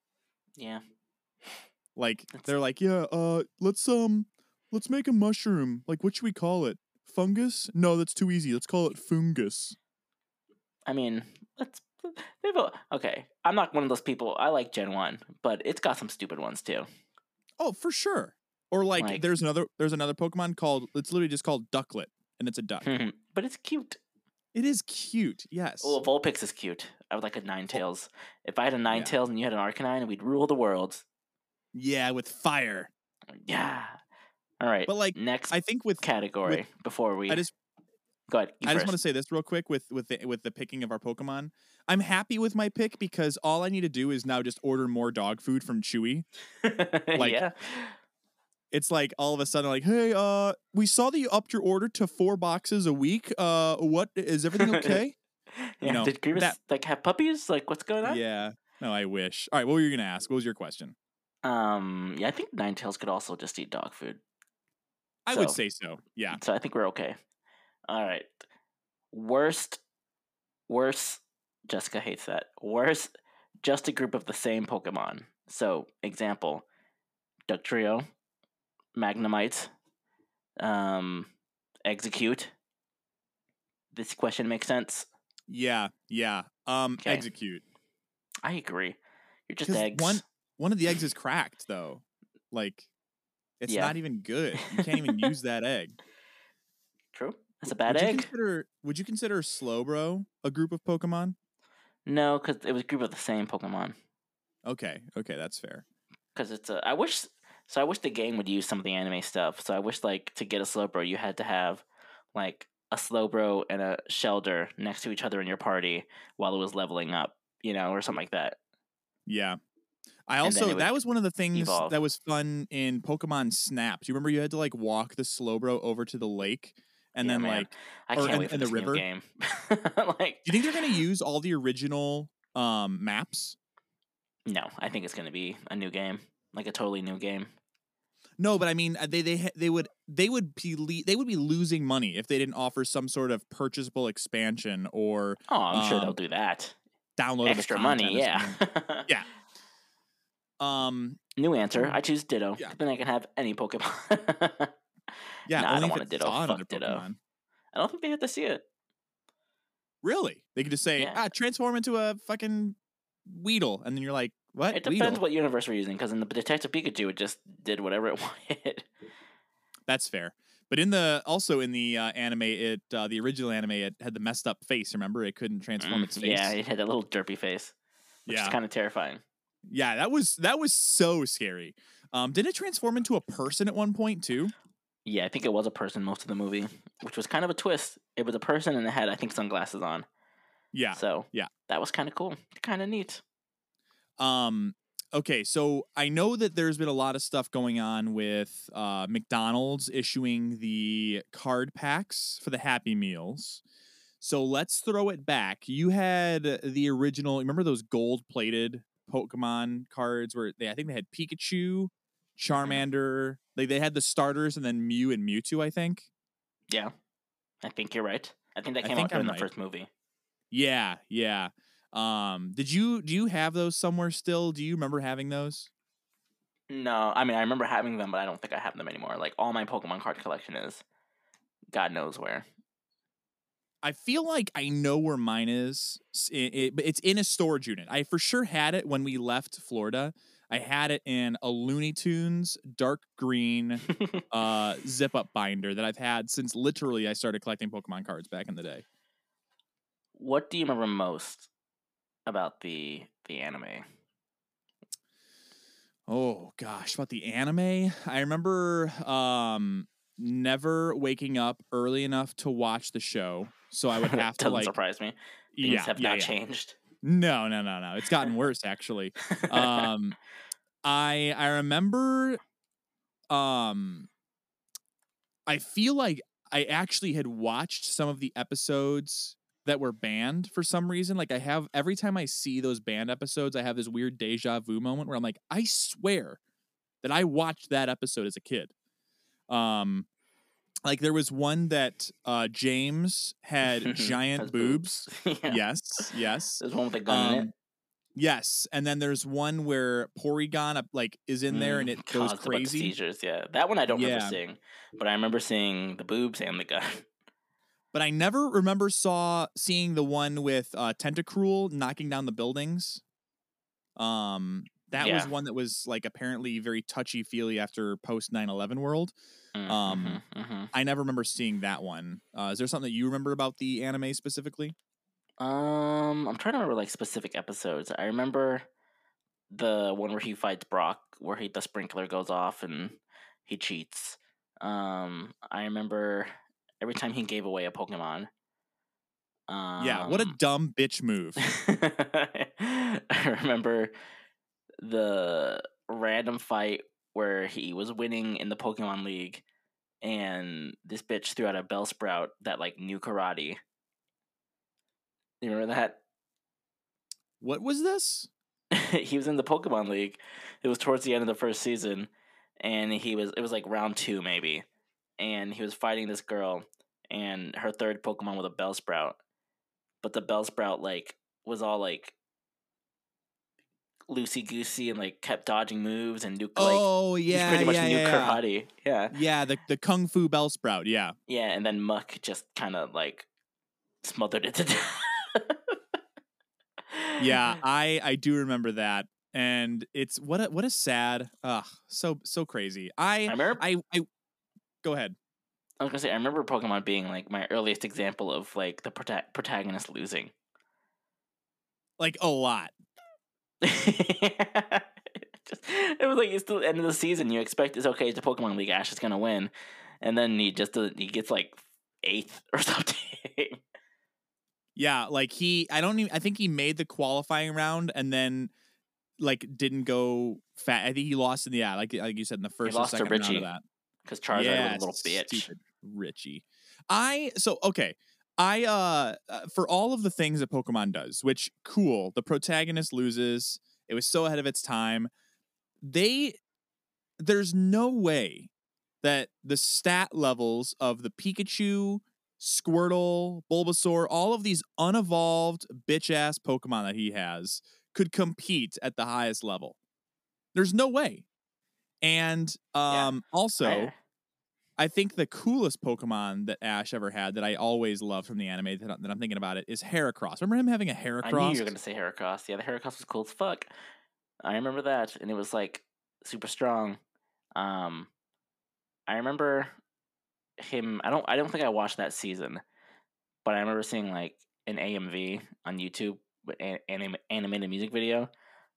B: Yeah.
A: Like
B: That's-
A: they're like, yeah, uh, let's um, let's make a mushroom. Like, what should we call it? Fungus? No, that's too easy. Let's call it Foongus.
B: I mean, let's. They've okay. I'm not one of those people. I like Gen One, but it's got some stupid ones too.
A: Oh, for sure. Or like,
B: Like-
A: there's another there's another Pokemon called it's literally just called Ducklett, and it's a duck.
B: but it's cute.
A: it is cute. Yes.
B: Oh, Vulpix is cute. I would like a Ninetales. If I had a
A: Yeah.
B: Ninetales and you had an Arcanine, we'd rule the world.
A: Yeah, with fire.
B: Yeah. All right.
A: But like,
B: next
A: I think with
B: category before we
A: I just
B: go ahead.
A: I just want to say this real quick with with the, with the picking of our Pokemon. I'm happy with my pick because all I need to do is now just order more dog food from Chewy. (laughs) like,
B: yeah.
A: It's like all of a sudden like, "Hey, uh we saw that you upped your order to 4 boxes a week. Uh what is everything (laughs) okay?"
B: Yeah.
A: know,
B: Did Grievous
A: that-
B: like have puppies? Like what's going on?
A: yeah. No, I wish. All right, what were you going to ask? What was your question?
B: Um. Yeah. I think Ninetales could also just eat dog food.
A: I would say so. Yeah.
B: So I think we're okay. All right. Worst. Worst. Jessica hates that. Worst. Just a group of the same Pokemon. So example. Dugtrio. Magnemite. Um. Exeggcute. This question makes sense.
A: Yeah. Yeah. Um
B: Okay.
A: Exeggcute.
B: I agree. You're just eggs.
A: one one of the eggs is cracked though. Like it's
B: Yeah.
A: not even good. You can't even (laughs) use that egg.
B: True. That's a bad
A: would You
B: egg.
A: consider, would you consider Slowbro a group of Pokemon?
B: No, because it was a group of the same Pokemon.
A: Okay, okay, that's fair.
B: Because it's a. I wish. So I wish the game would use some of the anime stuff. So I wish like to get a Slowbro, you had to have like a Slowbro and a Shelder next to each other in your party while it was leveling up, you know, or something like that.
A: Yeah. I also that was one of the things
B: evolve.
A: that was fun in Pokemon Snap. Do you remember you had to like walk the Slowbro over to the lake and
B: Yeah,
A: then
B: man.
A: like
B: I
A: Or
B: can't
A: in-
B: wait for
A: in the river?
B: game. (laughs) like,
A: do you think they're going to use all the original um maps?
B: no, I think it's gonna be a new game, like a totally new game.
A: No, but I mean uh, they they they would they would be they would be losing money if they didn't offer some sort of purchasable expansion or
B: Oh, I'm sure they'll
A: Um,
B: do that.
A: downloadable
B: Extra money, yeah. (laughs)
A: Yeah. Um
B: New answer. I choose Ditto.
A: Yeah.
B: Then I can have any Pokemon. (laughs)
A: yeah,
B: Nah, I don't want a Ditto. Fuck Ditto.
A: Pokemon.
B: I don't think they have to see it.
A: Really? They could just say,
B: Yeah.
A: ah, transform into a fucking Weedle. And then you're like, what?
B: It depends
A: Weedle?
B: what universe we're using, because in the Detective Pikachu, it just did whatever (laughs) it wanted.
A: That's fair. But in the also in the uh, anime, it uh, the original anime, it had the messed up face. Remember, it couldn't transform
B: Mm,
A: its face.
B: Yeah, it had that little derpy face, which
A: yeah,
B: is kind of terrifying.
A: Yeah. That was that was so scary. Um, did it transform into a person at one point too?
B: Yeah, I think it was a person most of the movie, which was kind of a twist. It was a person and it had, I think, sunglasses on.
A: Yeah.
B: So
A: yeah.
B: that was kind of cool, kind of neat.
A: Um. Okay, so I know that there's been a lot of stuff going on with uh, McDonald's issuing the card packs for the Happy Meals. So let's throw it back. You had the original. Remember those gold-plated Pokemon cards where they? I think they had Pikachu, Charmander. Like they had the starters and then Mew and Mewtwo. I think.
B: Yeah, I think you're right. I think that came
A: think
B: out
A: I'm
B: the first movie.
A: Yeah, yeah. Um, did you do you have those somewhere still? Do you remember having those?
B: No, I mean I remember having them, but I don't think I have them anymore. Like all my Pokemon card collection is, God knows where.
A: I feel like I know where mine is. It, it- it's in a storage unit. I for sure had it when we left Florida. I had it in a Looney Tunes dark green (laughs) uh, zip up binder that I've had since literally I started collecting Pokemon cards back in the day.
B: what do you remember most about the the anime?
A: Oh gosh, about the anime, I remember um never waking up early enough to watch the show, so I would (laughs) have to like
B: surprise me. Things
A: yeah,
B: have
A: yeah,
B: not
A: yeah.
B: changed.
A: No, no, no, no. It's gotten worse actually. Um I I remember um I feel like I actually had watched some of the episodes that were banned for some reason. Like I have every time I see those banned episodes, I have this weird deja vu moment where I'm like, I swear that I watched that episode as a kid. Um like there was one that uh James had (laughs) giant
B: Has
A: boobs. (laughs)
B: yeah.
A: Yes, yes.
B: There's one with a gun in it.
A: Um, Yes, and then there's one where Porygon like is in there and
B: Mm,
A: it goes
B: caused a bunch of
A: crazy.
B: seizures, yeah. That one I don't
A: Yeah.
B: remember seeing, but I remember seeing the boobs and the gun. (laughs)
A: But I never remember saw seeing the one with uh Tentacruel knocking down the buildings. Um that was one that was like apparently very touchy feely after post 9/11 world.
B: Mm,
A: Um,
B: mhm, mhm.
A: I never remember seeing that one. Uh, is there something that you remember about the anime specifically?
B: Um, I'm trying to remember like specific episodes. I remember the one where he fights Brock, where he the sprinkler goes off and he cheats. Um, I remember every time he gave away a Pokemon. Um,
A: yeah, what a dumb bitch move. (laughs)
B: I remember the random fight where he was winning in the Pokemon League, and this bitch threw out a Bellsprout that like knew karate. You remember that?
A: What was this? (laughs)
B: he was in the Pokemon League. It was towards the end of the first season, and he was it was like round two maybe, and he was fighting this girl, and her third Pokemon was a Bellsprout, but the Bellsprout like was all like loosey goosey and like kept dodging moves and knew like
A: oh yeah,
B: pretty much
A: yeah, yeah, yeah.
B: karate. Yeah,
A: Yeah, the the kung fu bell sprout. Yeah.
B: yeah, and then Muk just kind of like smothered it to death.
A: yeah, (laughs) I I do remember that, and it's what a what a sad, ugh, so so crazy. I
B: I remember
A: I I go ahead.
B: I was gonna say I remember Pokemon being like my earliest example of like the prota- protagonist losing.
A: Like a lot. (laughs)
B: Just, it was like it's the end of the season. You expect it's okay. It's a Pokemon League. Ash is gonna win, and then he just uh, he gets like eighth (laughs) or something.
A: Yeah, like he I don't even I think he made the qualifying round and then like didn't go fat. I think he lost in the yeah, like like you said in the first or
B: lost to
A: second round
B: Richie.
A: of that.
B: Because Charizard
A: yeah,
B: was a little bitch.
A: Richie. I so okay. I uh uh, for all of the things that Pokemon does, which cool, the protagonist loses. It was so ahead of its time. They there's no way that the stat levels of the Pikachu, Squirtle, Bulbasaur, all of these unevolved bitch ass Pokemon that he has could compete at the highest level. There's no way. And
B: Yeah.
A: um also
B: I-
A: I think the coolest Pokemon that Ash ever had that I always loved from the anime that, that I'm thinking about it is Heracross. Remember him having a Heracross?
B: I knew you were gonna say Heracross. Yeah, the Heracross was cool as fuck. I remember that, and it was like super strong. Um, I remember him. I don't. I don't think I watched that season, but I remember seeing like an AMV on YouTube, with an anim- animated music video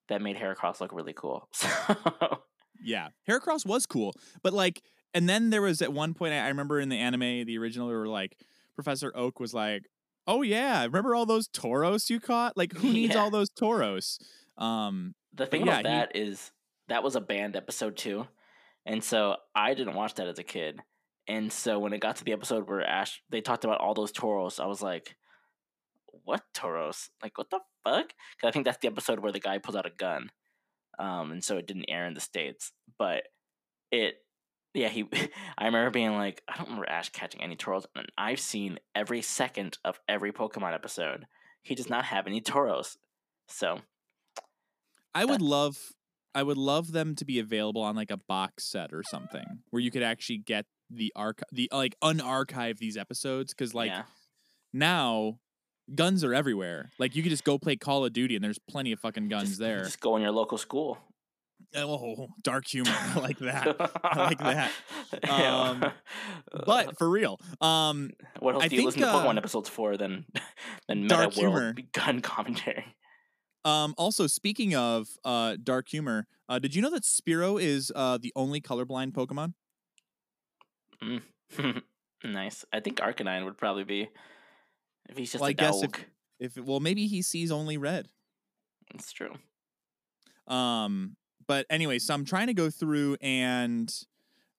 B: that made Heracross look really cool. (laughs) So
A: Yeah, Heracross was cool, but like, and then there was at one point I I remember in the anime, the original, we were like, Professor Oak was like, "Oh yeah, remember all those Tauros you caught? Like, who needs
B: Yeah.
A: all those Tauros?" Um,
B: the thing
A: yeah,
B: about
A: he-
B: that is that was a banned episode too, and so I didn't watch that as a kid. And so when it got to the episode where Ash they talked about all those Tauros, I was like, "What Tauros? Like what the fuck?" Because I think that's the episode where the guy pulls out a gun, um, and so it didn't air in the states. But it, yeah, he. (laughs) I remember being like, I don't remember Ash catching any Tauros, and I've seen every second of every Pokemon episode. He does not have any Tauros, so
A: I would love, I would love them to be available on like a box set or something where you could actually get the arch, the like unarchive these episodes because like
B: yeah.
A: now guns are everywhere. Like you could just go play Call of Duty and there's plenty of fucking guns
B: just,
A: there.
B: Just go in your local school.
A: Oh, dark humor. I (laughs) like that. I like that. (laughs) Um, But for real, um, (laughs)
B: what else
A: I
B: do you
A: think,
B: listen to Pokemon
A: uh,
B: episodes for than than
A: dark
B: Meta World
A: humor.
B: gun commentary?
A: Um, also, speaking of uh, dark humor, uh, did you know that Spearow is uh, the only colorblind Pokemon?
B: Mm. nice. I think Arcanine would probably be if he's just
A: Well,
B: a
A: I guess if-
B: dog.
A: If well, maybe he sees only red.
B: that's true.
A: Um, but anyway, so I'm trying to go through and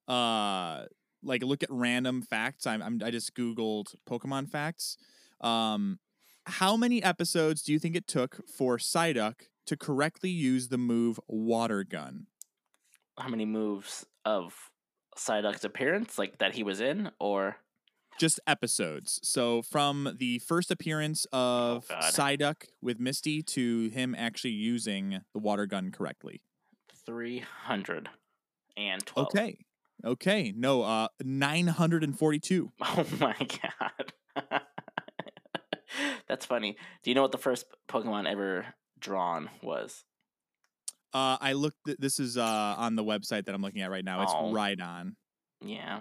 A: uh like look at random facts. I'm, I'm I just googled Pokemon facts. Um, how many episodes do you think it took for Psyduck to correctly use the move Water Gun?
B: How many moves of Psyduck's appearance, like that he was in, or
A: Just episodes. So from the first appearance of
B: God.
A: Psyduck with Misty to him actually using the Water Gun correctly.
B: Three hundred and twelve?
A: Okay. Okay. No, uh 942. (laughs)
B: Oh my god. (laughs) That's funny. Do you know what the first Pokemon ever drawn was?
A: Uh, I looked. Th- this is uh on the website that I'm looking at right now. It's
B: Oh.
A: Rhydon,
B: Yeah,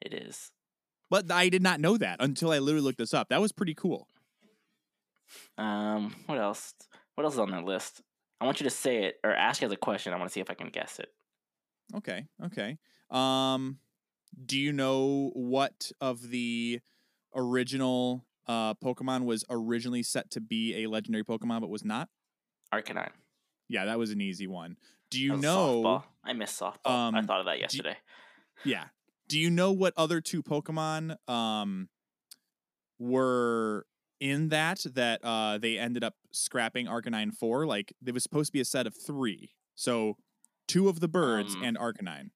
B: it is.
A: but I did not know that until I literally looked this up. That was pretty cool.
B: Um, what else? What else is on that list? I want you to say it or ask as a question. I want to see if I can guess it.
A: Okay. Okay. Um, do you know what of the original uh Pokemon was originally set to be a legendary Pokemon but was not?
B: Arcanine.
A: Yeah, that was an easy one. Do you know?
B: softball. I miss softball. I
A: um,
B: thought of that yesterday.
A: Yeah. Do you know what other two Pokemon um were in that that uh they ended up scrapping Arcanine for? Like it was supposed to be a set of three. So two of the birds
B: Um,
A: and Arcanine.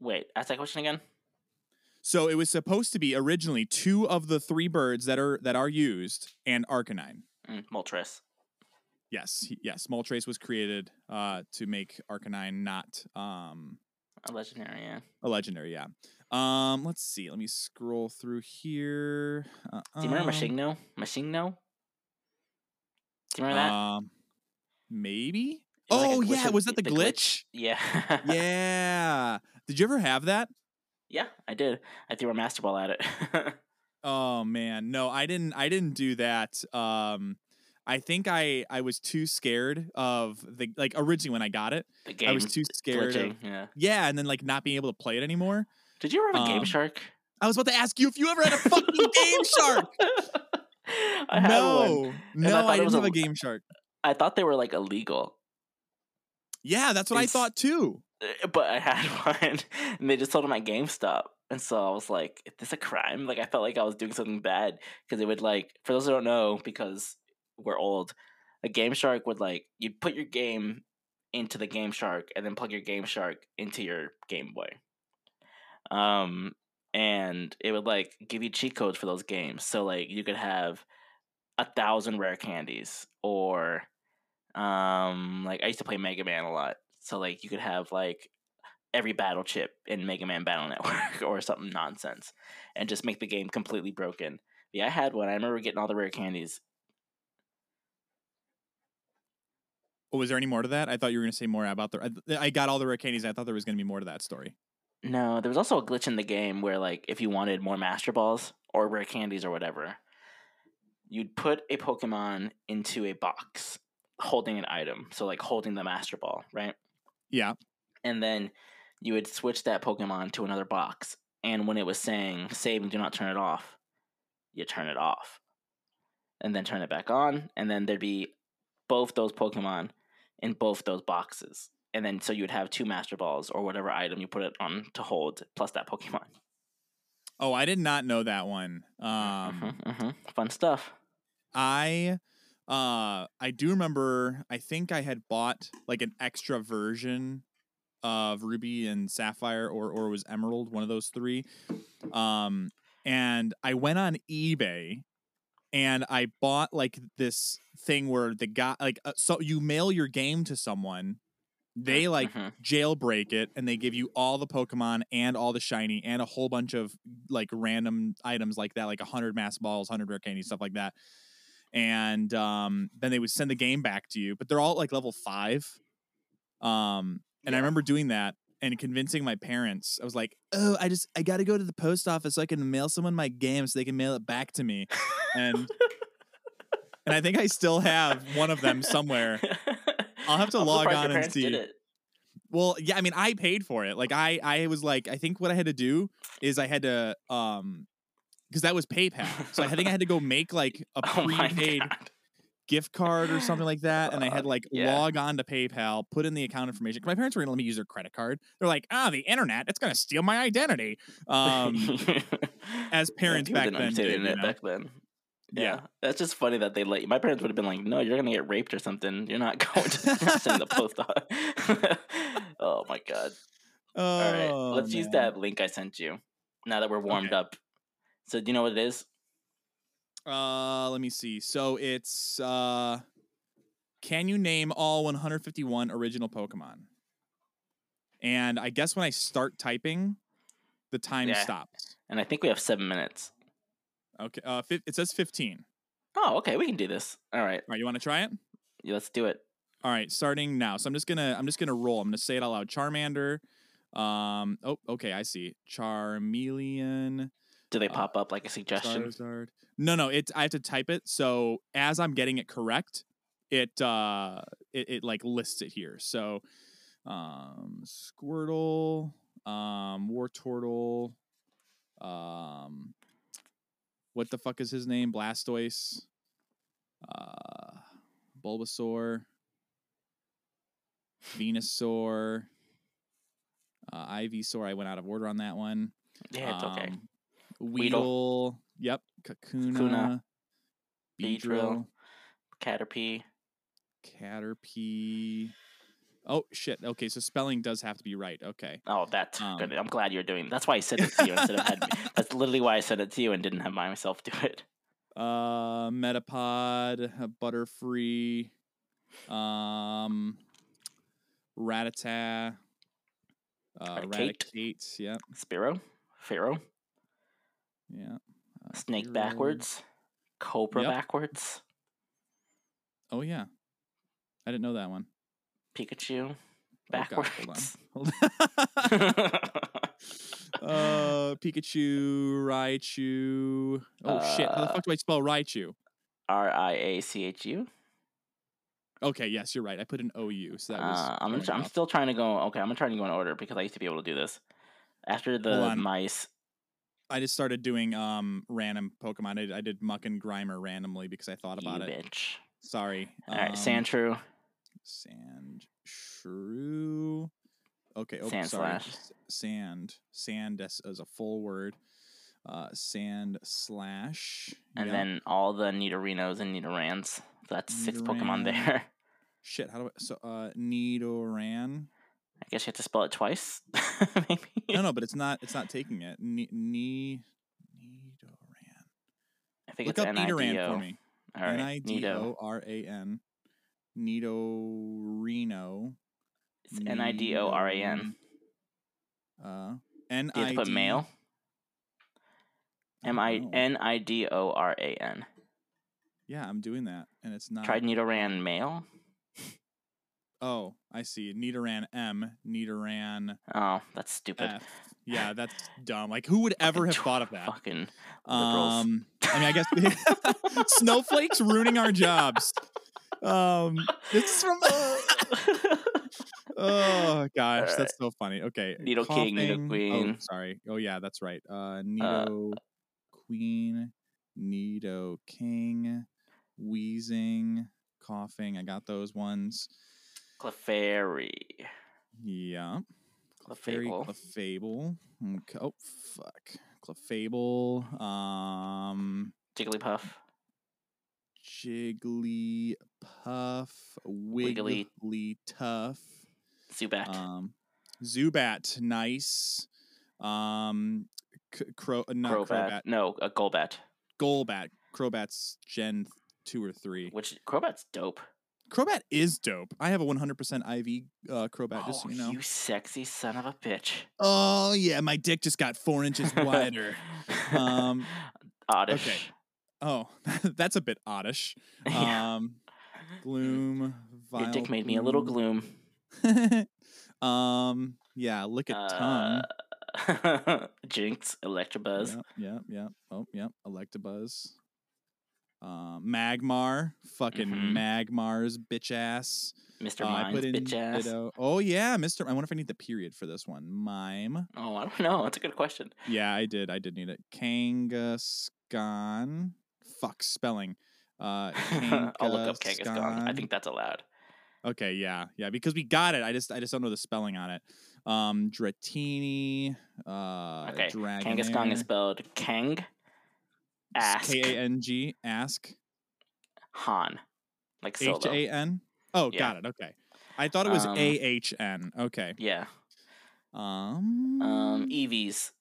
B: Wait, ask that question again.
A: So it was supposed to be originally two of the three birds that are that are used and Arcanine.
B: Mm, Moltres.
A: Yes, yes. Moltres was created uh to make Arcanine not um
B: A legendary, yeah.
A: a legendary, yeah. Um let's see. Let me scroll through here. Uh,
B: Do you remember MissingNo? MissingNo? Do you remember that?
A: Um, maybe.
B: Like
A: oh
B: glitch
A: yeah, was that the, glitch?
B: Yeah.
A: yeah. Did you ever have that?
B: yeah, I did. I threw a master ball at it. (laughs)
A: Oh man, no, I didn't. I didn't do that. Um, I think I I was too scared of the like originally when I got it.
B: the game
A: I was too scared.
B: glitching.
A: Of,
B: Yeah.
A: yeah, and then like not being able to play it anymore.
B: Did you ever have a Game
A: Um,
B: Shark?
A: I was about to ask you if you ever had a fucking Game Shark. (laughs)
B: I had
A: no,
B: one.
A: no,
B: thought
A: I didn't have
B: a-
A: a Game Shark.
B: I thought they were like illegal,
A: Yeah, that's what I thought too.
B: uh, but I had (laughs) one, and they just sold them at GameStop. And so I was like, "Is this a crime?" Like I felt like I was doing something bad because it would like, for those who don't know, because we're old, a Game Shark would like you'd put your game into the Game Shark and then plug your Game Shark into your Game Boy. Um, and it would like give you cheat codes for those games. So like you could have a thousand rare candies or um like I used to play Mega Man a lot. So like you could have like every battle chip in Mega Man Battle Network (laughs) or something nonsense and just make the game completely broken. Yeah, I had one. I remember getting all the rare candies.
A: Oh, was there any more to that? I thought you were going to say more about the. I, I got all the rare candies. I thought there was going to be more to that story.
B: No, there was also a glitch in the game where like if you wanted more master balls or rare candies or whatever, you'd put a Pokemon into a box holding an item. So like holding the master ball, right?
A: Yeah.
B: and then you would switch that Pokemon to another box. And when it was saying save and do not turn it off, you turn it off. And then turn it back on. And then there'd be both those Pokemon in both those boxes. And then so you would have two Master Balls or whatever item you put it on to hold plus that Pokemon.
A: Oh, I did not know that one. Um,
B: Mhm, mhm. Fun stuff.
A: I uh I do remember I think I had bought like an extra version of Ruby and Sapphire or or was Emerald, one of those three. Um and I went on eBay and I bought like this thing where the guy like uh, so you mail your game to someone, they like
B: Mhm.
A: jailbreak it and they give you all the Pokemon and all the shiny and a whole bunch of like random items like that, like 100 mass balls, 100 rare candies, stuff like that. And um, then they would send the game back to you, but they're all like level five. Um, and I remember doing that and convincing my parents. I was like, "Oh, I just I got to go to the post office so I can mail someone my game so they can mail it back to me." And (laughs) and I think I still have one of them somewhere. I'll have to (laughs)
B: I'm
A: log on and see. Well, yeah, I mean, I paid for it. Like, I, I was like, I think what I had to do is I had to, um, because that was PayPal. So I think I had to go make like a (laughs)
B: Oh
A: prepaid
B: god.
A: Gift card or something like that, and I had like
B: yeah.
A: log on to PayPal, put in the account information. My parents were gonna let me use their credit card. They're like, ah, the internet, it's gonna steal my identity. Um, (laughs) as parents back then did, you know?
B: back then.
A: Yeah.
B: Yeah. that's just funny that they let you. My parents would have been like, "No, you're gonna get raped or something. You're not (laughs) going to sending the (laughs) post office." oh my god! All right,
A: Oh,
B: let's use that link I sent you. Now that we're warmed
A: Okay.
B: up, so do you know what it is?
A: Uh, let me see. So it's uh, can you name all 151 original Pokemon? And I guess when I start typing, the time
B: Yeah.
A: stops.
B: And I think we have seven minutes.
A: Okay. Uh, fi- it says 15.
B: Oh, okay, we can do this. All right,
A: All right, you want to try it?
B: yeah, let's do it.
A: All right, starting now. So I'm just gonna I'm just gonna roll. I'm gonna say it out loud. Charmander. Um. Oh, okay. I see. Charmeleon.
B: Do they
A: Uh,
B: pop up like a suggestion?
A: Charizard. No, no. It's I have to type it. So as I'm getting it correct, it uh it, it like lists it here. So um Squirtle, um Wartortle, um what the fuck is his name? Blastoise, uh Bulbasaur, Venusaur, uh Ivysaur. I went out of order on that one.
B: Yeah, it's okay.
A: Um,
B: Weedle.
A: Weedle. Yep. Kakuna.
B: Kakuna,
A: Beedrill.
B: Caterpie.
A: Caterpie. Oh shit. Okay, so spelling does have to be right. Okay.
B: Oh, that's
A: Um,
B: good. I'm glad you're doing. That's why I said it to you instead of had. me- (laughs) That's literally why I said it to you and didn't have myself do it.
A: Uh Metapod, uh, Butterfree, um Rattata, uh
B: Raticate.
A: Raticate, yep,
B: Spearow, Fearow,
A: yeah. Uh,
B: Snake backwards, Cobra
A: Yep.
B: backwards,
A: Oh yeah. I didn't know that one.
B: Pikachu
A: Oh, God,
B: backwards.
A: hold on. (laughs) Hold on. (laughs) uh, Pikachu, Raichu. Oh shit! How the
B: Uh,
A: fuck do I spell Raichu?
B: R I A C H U.
A: Okay, yes, you're right. I put an OU, so that was.
B: Uh, I'm gonna,
A: throwing
B: try- I'm still trying to go. Okay, I'm try to go in order because I used to be able to do this. After the mice,
A: I just started doing um random Pokemon. I, I did Muk and Grimer randomly because I thought
B: you
A: about it.
B: bitch.
A: Sorry.
B: All right,
A: um,
B: Sandshrew,
A: Sand Shrew. Okay. Oh,
B: Sand
A: sorry.
B: slash.
A: Sand. Sand as, as a full word. Uh, sand slash.
B: and then all the Nidorinos and Nidorans. That's six Pokemon there. (laughs)
A: Shit, how do I so uh Nidoran?
B: I guess you have to spell it twice, (laughs) maybe.
A: No, no, but it's not it's not taking it. Ni, ni Nidoran.
B: I think
A: Look
B: it's
A: up Nidoran for me.
B: All right,
A: N I D
B: Nido.
A: O R A N. Nidorino.
B: It's N I D O R A N.
A: Uh N
B: you
A: I
B: put male? M I. N I D O R A N.
A: Yeah, I'm doing that, and it's not.
B: Try Nidoran male.
A: Oh, I see. Nidoran M. Nidoran
B: Oh, that's stupid.
A: F. Yeah, (laughs) that's dumb. Like, who would ever have thought of that?
B: Fucking liberals.
A: Um, I mean, I guess (laughs) (laughs) snowflakes ruining our jobs. Um, this is from. oh gosh,
B: Alright.
A: that's so funny. Okay,
B: Nidoking, Nido Queen.
A: Oh, sorry. Oh yeah, that's right. Uh, Nido Queen, Nido King, Weezing, Koffing. I got those ones.
B: Clefairy.
A: Yeah.
B: Clefable.
A: Clefable. Okay. Oh fuck. Clefable. Um.
B: Jigglypuff.
A: Jigglypuff,
B: Wiggly.
A: Wigglytuff,
B: Zubat.
A: um, Zubat, nice. Um, C- Crow, uh, not
B: Crobat.
A: Crobat,
B: No, a Golbat.
A: Golbat. Crobat's Gen two or three.
B: Which Crobat's dope.
A: Crobat is dope. I have a 100% IV uh, Crobat, just
B: oh,
A: so you know.
B: you sexy son of a bitch.
A: Oh yeah, my dick just got four inches wider. Um, (laughs)
B: Oddish.
A: okay. Oh, (laughs) that's a bit oddish. (laughs)
B: Yeah.
A: Um, Gloom.
B: Your dick made me a little gloom.
A: um, yeah, Lickitung.
B: Uh, Jynx, Electabuzz.
A: Yeah, yep, yep. Oh, yep. Electabuzz. Uh, Magmar, fucking
B: Mhm.
A: Magmar's bitch ass.
B: Mr.
A: Uh, I put in
B: bitch ass.
A: Ditto. Oh yeah, Mister. I wonder if I need the period for this one. Mime.
B: Oh, I don't know. That's a good question.
A: Yeah, I did. I did need it. Kangaskhan. Fuck spelling. Uh, (laughs)
B: I'll look up Kangaskhan. I think that's allowed.
A: Okay, yeah, yeah, because we got it. I just, I just don't know the spelling on it. Um, Dratini. Uh,
B: Okay,
A: Dragonair.
B: Kangaskhan is spelled Kang, Ask,
A: K A N G. Ask.
B: Han, like
A: H. A N. Oh,
B: Yeah.
A: got it. Okay. I thought it was
B: Um,
A: A H N. Okay.
B: Yeah.
A: Um.
B: Um, Eevees,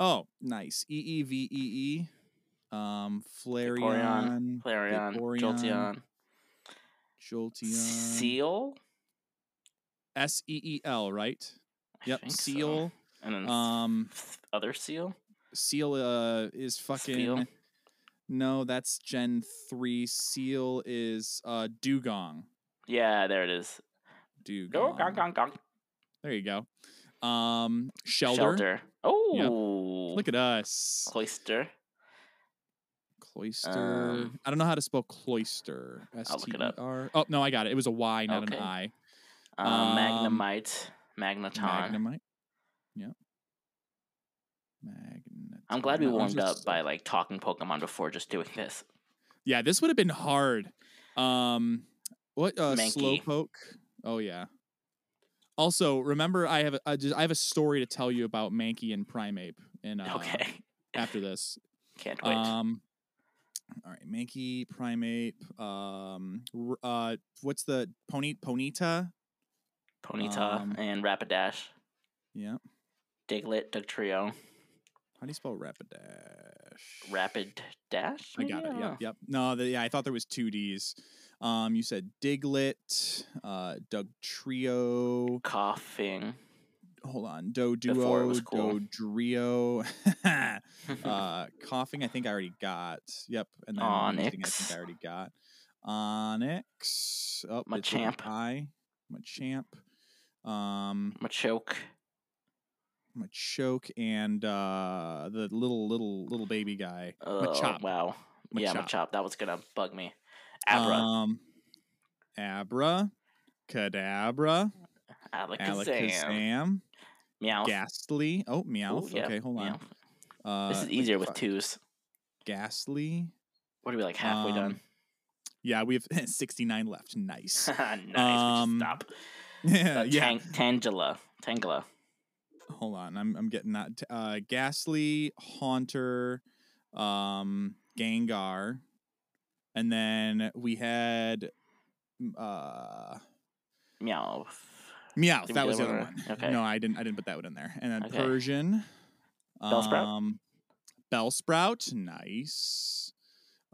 A: Oh, nice. E E V E E. Um, Flareon,
B: Flareon, Jolteon,
A: Jolteon,
B: Seel.
A: S E E L, right?
B: I
A: Yep.
B: think so.
A: Seel.
B: And then
A: Um,
B: th- other Seal.
A: Seal uh is fucking. No, that's Gen three. Seal is uh Dewgong.
B: Yeah, there it is. Dewgong. Gong, gong, gong.
A: There you go. Um, Shellder.
B: Shellder. Oh,
A: Look at us.
B: Cloyster.
A: Cloyster.
B: Um,
A: I don't know how to spell Cloyster. S
B: I'll look it up.
A: Oh no, I got it. It was a Y, not
B: Okay.
A: an I.
B: Um,
A: Um,
B: Magnemite. Magneton.
A: Magnemite. Yep. Magnet.
B: I'm glad we warmed up by like talking Pokemon before just doing this.
A: Yeah, this would have been hard. Um, what uh,
B: Mankey.
A: Slowpoke? Oh yeah. Also, remember I have a, I, just, I have a story to tell you about Mankey and Primeape. And uh,
B: okay.
A: after this, (laughs)
B: Can't wait.
A: um, all right, Mankey, Primeape. Um, uh, what's the pony? Ponita.
B: Ponyta
A: um,
B: and Rapidash.
A: Yeah.
B: Diglett, Dugtrio.
A: How do you spell Rapidash?
B: Rapid Dash?
A: I got
B: maybe?
A: it. Yep, yep. No, the, yeah, I thought there was two D's. Um, you said Diglett, uh, Doug Trio.
B: Koffing.
A: Hold on,
B: Doduo, cool.
A: Do Drio. (laughs) (laughs) uh, Koffing. I think I already got. Yep, and then Weezing, I think I already got. Onix. Oh, my
B: champ.
A: I. Machamp. Um,
B: Machoke.
A: Machoke and uh, the little little little baby guy.
B: Oh,
A: Machop.
B: wow. Yeah,
A: Machop.
B: Machop. That was going to bug me. Abra.
A: Um, Abra, Kadabra,
B: Alakazam.
A: Alakazam,
B: Meow.
A: Gastly. Oh, Meowth.
B: Ooh, yeah,
A: okay, hold on. Uh,
B: This is easier with twos.
A: Gastly.
B: What are we like halfway
A: Um, Yeah, we have (laughs) 69 left. Nice. (laughs)
B: nice.
A: um,
B: stop. (laughs)
A: yeah,
B: Uh,
A: yeah.
B: Tang- Tangela. Tangela.
A: Hold on, I'm I'm getting that. Uh, Gastly, Haunter, um, Gengar, and then we had uh
B: Meow.
A: Meowth.
B: Did
A: That was the other
B: one? Okay.
A: No, I didn't. I didn't put that one in there. And then
B: Okay.
A: Persian.
B: Bellsprout?
A: Um, Bellsprout. Nice.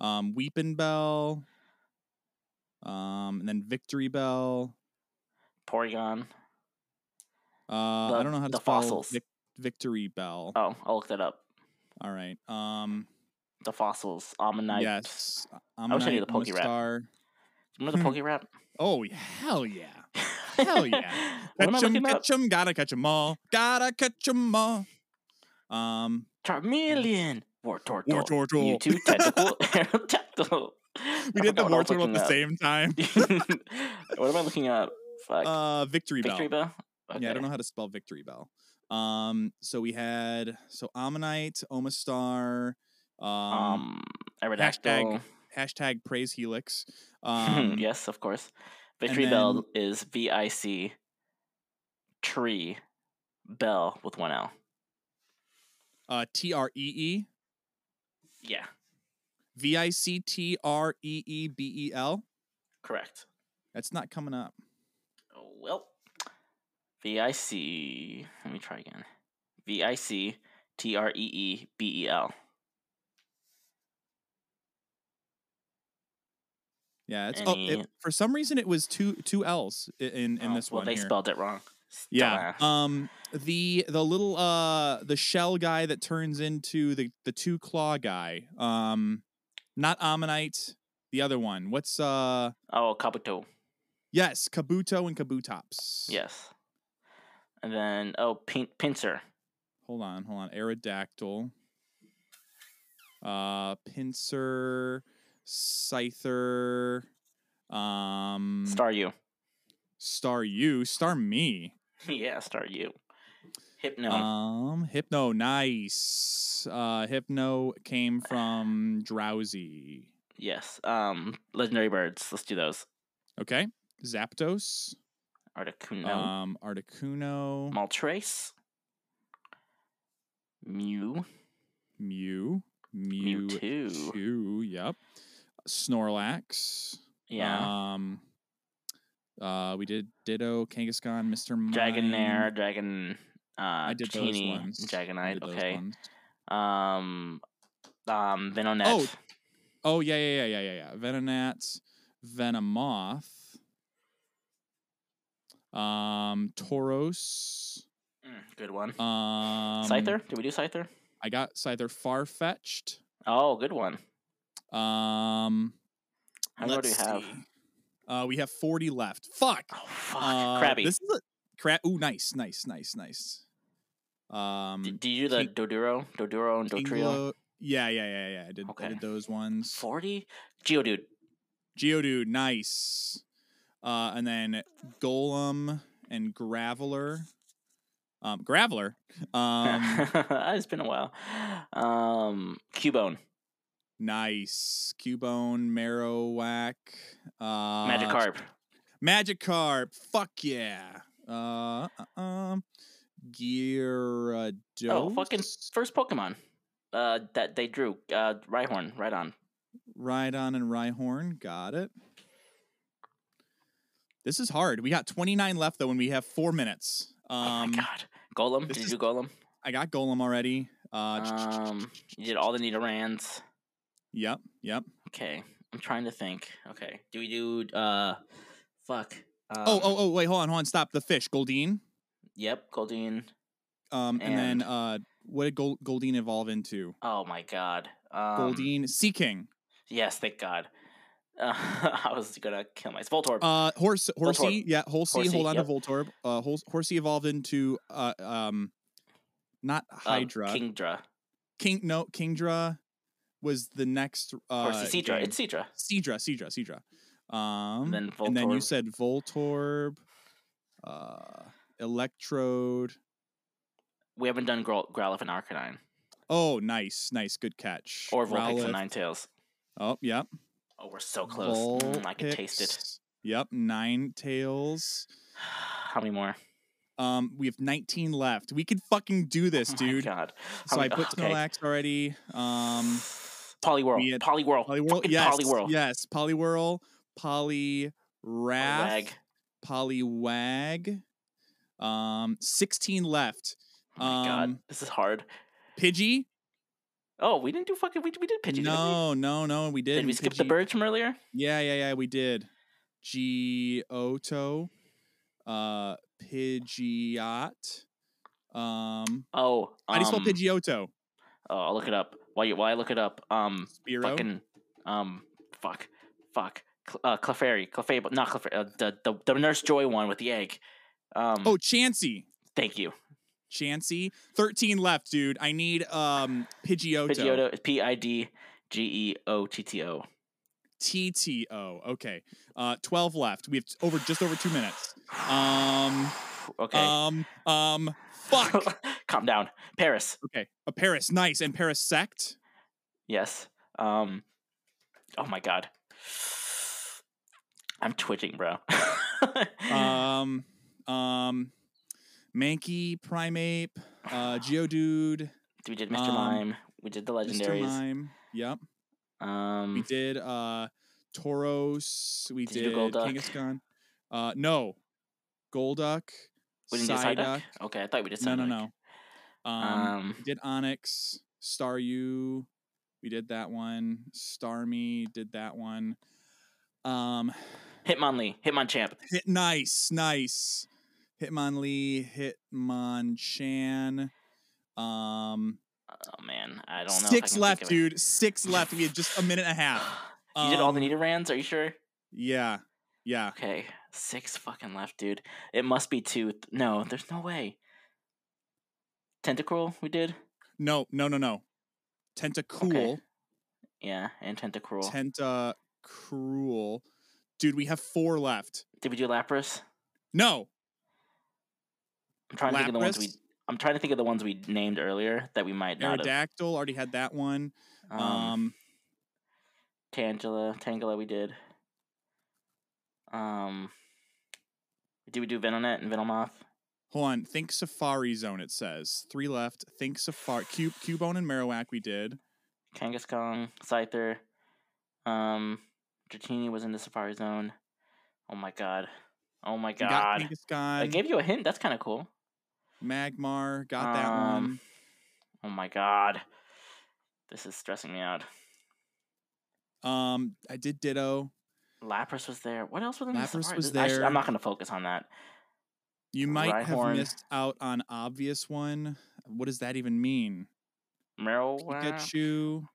A: Um, Weepinbell. Um, and then Victreebel.
B: Porygon.
A: Uh,
B: The-
A: I don't know how to
B: the fossils.
A: Vic- Victreebel.
B: Oh, I'll look that up.
A: All right. Um,
B: The fossils. Omanyte.
A: yes.
B: I wish I knew
A: Omanyte,
B: the Pokérap.
A: Omastar.
B: Remember the
A: Hmm.
B: Pokérap? (laughs)
A: Oh, hell yeah. Hell yeah. (laughs)
B: what am I
A: catch 'em, catch 'em, gotta catch 'em all. Gotta catch 'em all. Um,
B: Charmeleon. Wartortle.
A: Wartortle.
B: Mewtwo. Tentacle. (laughs) Aerodactyl.
A: we did the Wartortle at the same time.
B: what am I looking up? Fuck.
A: Uh, Victreebel.
B: Victory Bell?
A: Yeah, I don't know how to spell Victreebel. Um, so we had so Omanyte, Omastar, um,
B: Um, Aerodactyl.
A: hashtag Praise Helix. (laughs) Um,
B: yes, of course. Victory
A: then-
B: Bell is V I C tree bell with one L.
A: uh, T R E E
B: Yeah,
A: V I C T R E E B E L.
B: correct.
A: That's not coming up.
B: Oh, well, V I C. Let me try again. V I C T R E E B E L.
A: Yeah, it's oh, it, for some reason it was two two L's in in
B: Oh,
A: this
B: well,
A: one
B: they
A: here.
B: spelled it wrong.
A: Yeah. Um the the little uh the shell guy that turns into the the two claw guy. Um not Omanyte, the other one. What's uh
B: oh, Kabuto.
A: yes, Kabuto and Kabutops.
B: Yes. And then oh, pin- Pinsir.
A: Hold on, hold on. Aerodactyl. Uh Pinsir, Scyther. Um,
B: Staryu.
A: Star you. Starmie. (laughs)
B: yeah, Staryu. Hypno.
A: Um, Hypno. Nice. Uh, Hypno came from Drowzee.
B: yes. Um, legendary birds. Let's do those.
A: Okay. Zapdos.
B: Articuno.
A: Um, Articuno.
B: Moltres. Mew.
A: Mew. Mew.
B: Mewtwo.
A: Two. Yep. Snorlax.
B: Yeah.
A: Um. Uh, we did Ditto, Kangaskhan, Mr. Mime.
B: Dragonair, Dragon. Uh,
A: I did those ones.
B: Dragonite. Okay.
A: ones.
B: Um. Um. Venonat.
A: Oh, Oh yeah, yeah, yeah, yeah, yeah, yeah. Venonat, Venomoth, um, Tauros,
B: Mm, good one.
A: um,
B: Scyther. Did we do Scyther?
A: I got Scyther, Farfetch'd.
B: Oh, good one.
A: Um,
B: How many do we have?
A: Uh, we have forty left. Fuck.
B: Oh fuck,
A: Uh,
B: Krabby.
A: This is a crap. Ooh, nice, nice, nice, nice. Um,
B: did, did you do the
A: King-
B: Doduo, Doduo, and
A: Dodrio? Yeah, yeah, yeah, yeah. I did. I
B: Okay.
A: did those ones.
B: Forty. Geodude.
A: Geodude, nice. Uh, and then Golem and Graveler. Um, Graveler. Um, (laughs)
B: it's been a while. Um, Cubone,
A: nice. Cubone, Marowak. Uh,
B: Magikarp.
A: Magikarp. Fuck yeah. Uh, uh, um, Gyarados.
B: Oh, fucking first Pokemon. Uh, that they drew. Uh, Rhyhorn. Right on.
A: Rhydon and Rhyhorn. Got it. This is hard. We got 29 left though, and we have four minutes.
B: oh
A: Um,
B: my god. Golem. Did
A: is-
B: you do Golem?
A: I got Golem already. Uh,
B: Um, you did all the Nidorans.
A: yep, yep.
B: Okay, I'm trying to think. Okay, do we do uh, fuck? Um,
A: oh, oh, oh, wait, hold on, hold on, stop. The fish, Goldeen.
B: Yep, Goldeen.
A: Um, and,
B: And-
A: then uh, what did Gold- Goldeen evolve into?
B: Oh my god. Um,
A: Goldeen, Seaking.
B: Yes, thank God. Uh, (laughs) I was gonna kill myself. Voltorb.
A: Uh, horse, horsey,
B: Voltorb.
A: yeah, horsey.
B: Horsey,
A: hold on
B: yep.
A: to Voltorb. Uh, Hors- horsey evolved into uh, um, not
B: Uh,
A: Hydra.
B: Kingdra.
A: King, no, Kingdra was the next. Uh,
B: Horsey.
A: Game.
B: It's Seadra.
A: Seadra, Seadra, Seadra. Um,
B: then
A: and then you said Voltorb, uh, Electrode.
B: We haven't done Growl- Growlithe and Arcanine.
A: Oh, nice, nice, good catch.
B: Or Vulpix
A: Growlithe.
B: and Ninetales.
A: Oh, yep.
B: Oh, we're so close. Mm, I can taste it.
A: Yep, Ninetales. (sighs)
B: How many more?
A: Um, we have 19 left. We could fucking do this,
B: oh my
A: dude.
B: God.
A: So I (sighs) put
B: okay.
A: Snorlax already. Um,
B: Poliwhirl.
A: had-
B: Poliwhirl.
A: Poliwhirl. Yes,
B: Poliwhirl.
A: yes. Poliwhirl. Poliwrath.
B: Poliwag.
A: Poliwag. Um, 16 left.
B: Oh my God.
A: Um,
B: This is hard.
A: Pidgey.
B: Oh, we didn't do fucking. We, we did Pidgey. didn't we?
A: no, no, no. We did.
B: Did we skip the birds from earlier?
A: Yeah, yeah, yeah. We did. Giotto. Uh, Pidgeot. Um,
B: Oh,
A: how do you spell
B: um,
A: Pidgeotto?
B: Oh, I'll look it up. Why? you while I look it up, um,
A: Spearow.
B: fucking, um, fuck, fuck, Cl- uh, Clefairy, Clefairy, not Clefairy, uh, the, the the Nurse Joy one with the egg. Um,
A: Oh, Chansey.
B: thank you.
A: Chansey. 13 left, dude. I need um Pidgeotto.
B: Pidgeotto, P I D G E O T T O.
A: TTO. Okay. Uh 12 left. We have t- over just over 2 minutes. Um (sighs)
B: okay.
A: um um fuck. (laughs)
B: Calm down. Paras.
A: okay. A Paras. Nice. And Paris sect.
B: Yes. Um. Oh my god. (sighs) I'm twitching, bro. (laughs)
A: Um um Mankey, Primeape, (sighs) uh Geodude,
B: we did Mr.
A: um,
B: Mime. We did the
A: Mr. Mime. Yep. We
B: Um.
A: did uh Tauros. We
B: Did
A: did? Kangaskhan. Uh no. Golduck.
B: We didn't do Psyduck.
A: Psyduck.
B: Okay, I thought we did
A: No, no, no. Um,
B: Um.
A: we did Onix, Staryu. We did that one. Starmie did that one. Um,
B: Hitmonlee. Hitmonchamp.
A: hit nice, nice. Hitmonlee, Hitmonchan. Um,
B: Oh man, I don't know.
A: six left,
B: of it.
A: dude. Six left. We had just a minute and a half. (gasps)
B: you did all the
A: Um,
B: Nidorans? Are you sure?
A: Yeah, yeah.
B: Okay, six fucking left, dude. It must be two. th- No, there's no way. Tentacruel, we did.
A: No, no, no, no. Tentacool.
B: Yeah, and Tentacruel.
A: Tenta Cruel. Dude, we have four left.
B: Did we do Lapras?
A: No.
B: I'm trying to think of the ones we. I'm trying to think of the ones we named earlier that we might not have.
A: Aerodactyl already had that one.
B: Um,
A: Um,
B: Tangela, Tangela, we did. Um, did we do Venonat and Venomoth?
A: hold on. Think Safari Zone, it says. Three left. Think Safari. Cube, Cubone and Marowak we did.
B: Kangaskong, Scyther, um, Dratini was in the Safari Zone. Oh my god. Oh my god. I gave you a hint. That's kind of cool.
A: Magmar. Got that
B: Um,
A: one.
B: Oh my god. This is stressing me out.
A: Um, I did Ditto.
B: Lapras was there. What else was in the
A: Lapras was
B: This- I
A: there.
B: I'm not going to focus on that.
A: You might have missed out on obvious one. What does that even mean?
B: Meryl.
A: Pikachu.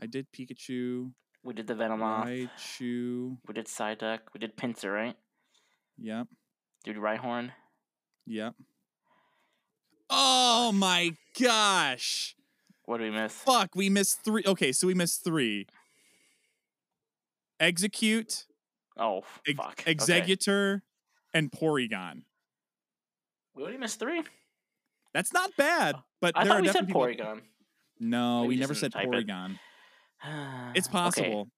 A: I did Pikachu.
B: We did the Venomoth.
A: Raichu.
B: We did Psyduck. We did Pinsir, right?
A: Yep.
B: Did Rhyhorn?
A: Yep. Oh my gosh.
B: What did we miss?
A: Fuck, we missed three. Okay, so we missed three. Exeggcute,
B: Oh,
A: ex-
B: fuck. Okay.
A: Exeggutor, and Porygon.
B: We already missed three.
A: That's not bad, but
B: I
A: there
B: thought
A: are
B: we said
A: definitely people-
B: Porygon.
A: No,
B: Maybe
A: we never said
B: type it.
A: Porygon. (sighs) It's
B: Okay,
A: possible.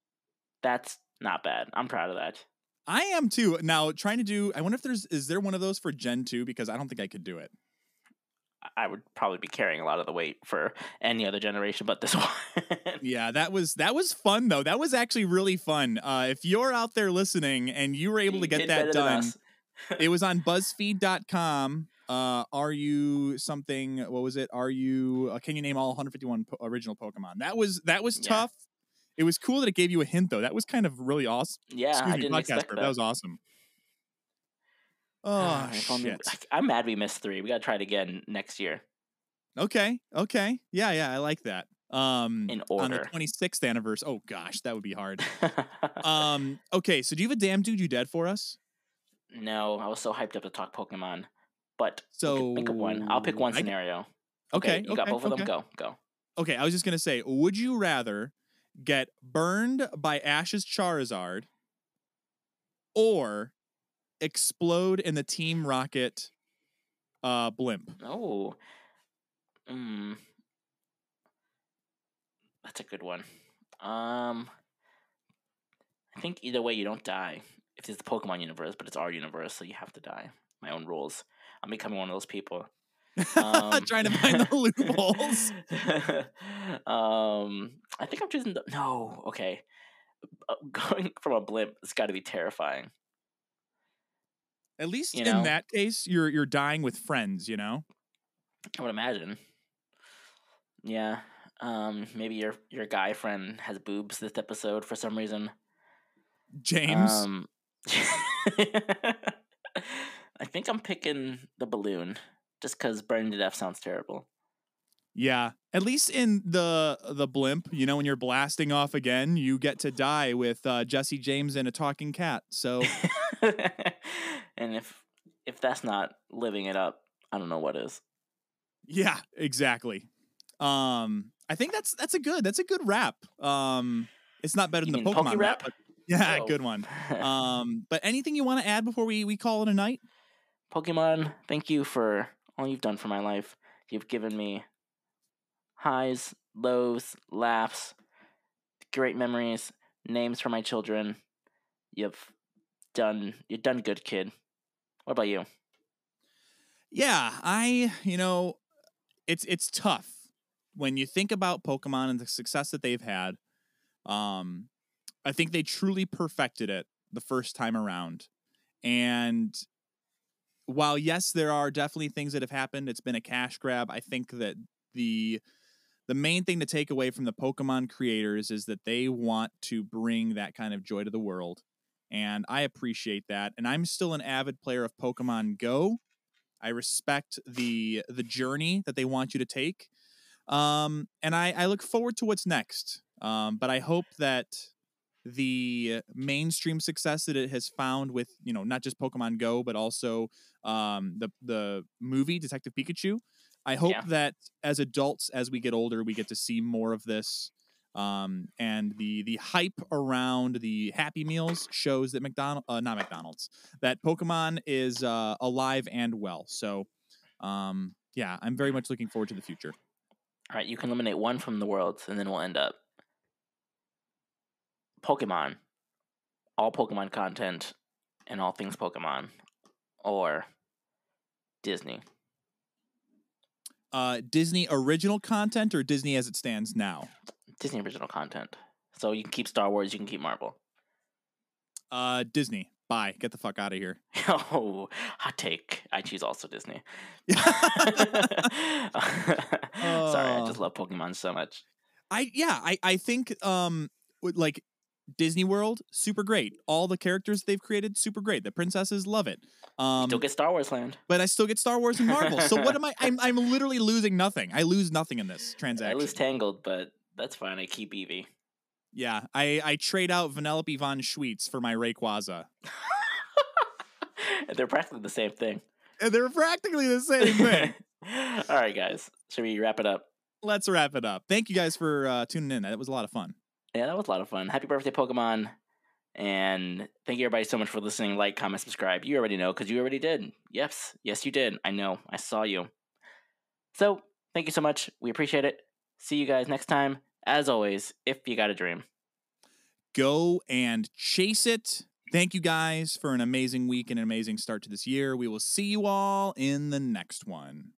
B: That's not bad. I'm proud of that.
A: I am too. Now trying to do. I wonder if there's is there one of those for Gen two because I don't think I could do it.
B: I- would probably be carrying a lot of the weight for any other generation but this (laughs) one.
A: Yeah, that was that was fun though. That was actually really fun. Uh, if you're out there listening and you were able to get that done, (laughs) it was on BuzzFeed.com. Uh, are you something? What was it? Are you? Uh, can you name all 151 po- original Pokemon? That was that was
B: Yeah.
A: tough. It was cool that it gave you a hint though. That was kind of really awesome.
B: Yeah,
A: Excuse
B: I
A: me,
B: didn't
A: podcast
B: expect that.
A: That was awesome. Oh
B: Ah,
A: shit.
B: I'm mad we missed three. We got to try it again next year
A: Okay. Okay. Yeah. Yeah. I like that. Um,
B: in
A: on the 26th anniversary. Oh gosh, that would be hard. (laughs) um. Okay. So do you have a damn dude you dead for us?
B: no, I was so hyped up to talk Pokemon. But
A: So
B: think of one. I'll pick one
A: I-
B: scenario.
A: Okay.
B: you got
A: okay,
B: both of
A: okay.
B: them. Go, go.
A: Okay, I was just gonna say, would you rather get burned by Ash's Charizard or explode in the Team Rocket uh blimp?
B: Oh, mm. that's a good one. Um, I think either way you don't die. If it's the Pokemon universe, but it's our universe, so you have to die. My own rules. I'm becoming one of those people. (laughs) Um,
A: Trying to find the (laughs) loopholes. (laughs)
B: um, I think I'm choosing the no. Okay, Uh, going from a blimp, it's got to be terrifying.
A: At least
B: You
A: in
B: know?
A: that case, you're you're dying with friends, you know?
B: I would imagine. Yeah. Um, maybe your your guy friend has boobs this episode for some reason.
A: James.
B: Um, (laughs) I think I'm picking the balloon just because burning to death sounds terrible.
A: Yeah. At least in the the blimp, you know, when you're blasting off again, you get to die with uh, Jessie James and a talking cat. So (laughs)
B: and if if that's not living it up, I don't know what is.
A: Yeah, exactly. Um, I think that's that's a good that's a good rap. Um, it's not better
B: You
A: than the Pokemon
B: Poke
A: rap,
B: rap?
A: but yeah,
B: Oh.
A: good one. (laughs) Um, but anything you want to add before we we call it a night?
B: Pokemon, thank you for all you've done for my life. You've given me highs, lows, laughs, great memories, names for my children. You've done you've done good, kid. What about you?
A: Yeah, I you know, it's it's tough when you think about Pokemon and the success that they've had. Um, I think they truly perfected it the first time around, and while yes, there are definitely things that have happened. It's been a cash grab. I think that the the main thing to take away from the Pokemon creators is that they want to bring that kind of joy to the world. And I appreciate that. And I'm still an avid player of Pokemon Go. I respect the the journey that they want you to take. Um, and I, I look forward to what's next. Um, but I hope that the mainstream success that it has found with, you know, not just Pokemon Go, but also um, the the movie Detective Pikachu. I hope
B: Yeah.
A: that as adults, as we get older, we get to see more of this. Um, and the the hype around the Happy Meals shows that McDonald, uh, not McDonald's, that Pokemon is uh, alive and well. So, um, yeah, I'm very much looking forward to the future.
B: All right, you can eliminate one from the world, and then we'll end up Pokemon, all Pokemon content, and all things Pokemon, or Disney.
A: Uh, Disney original content or Disney as it stands now?
B: Disney original content. So you can keep Star Wars, you can keep Marvel.
A: Uh, Disney. Bye. Get the fuck out of here. (laughs)
B: Oh, hot take. I choose also Disney. (laughs) (laughs) Sorry, I just
A: Oh.
B: love Pokemon so much.
A: I yeah, I I think um like Disney World super great. All the characters they've created super great. The princesses love it. Um
B: Still get Star Wars Land.
A: but I still get Star Wars and Marvel. so what am I I'm I'm (laughs) literally losing nothing. I lose nothing in this transaction.
B: I lose Tangled, but that's fine. I keep Eevee.
A: yeah, I I trade out Vanellope von Schweetz for my Rayquaza. (laughs)
B: They're practically the same thing.
A: And they're practically the same (laughs) thing.
B: All right, guys. Should we wrap it up?
A: Let's wrap it up. Thank you guys for uh, tuning in. That was a lot of fun.
B: Yeah, that was a lot of fun. Happy birthday, Pokemon. And thank you everybody so much for listening. Like, comment, subscribe. You already know because you already did. Yes, yes, you did. I know. I saw you. So, thank you so much. We appreciate it. See you guys next time. As always, if you got a dream.
A: go and chase it. Thank you guys for an amazing week and an amazing start to this year. We will see you all in the next one.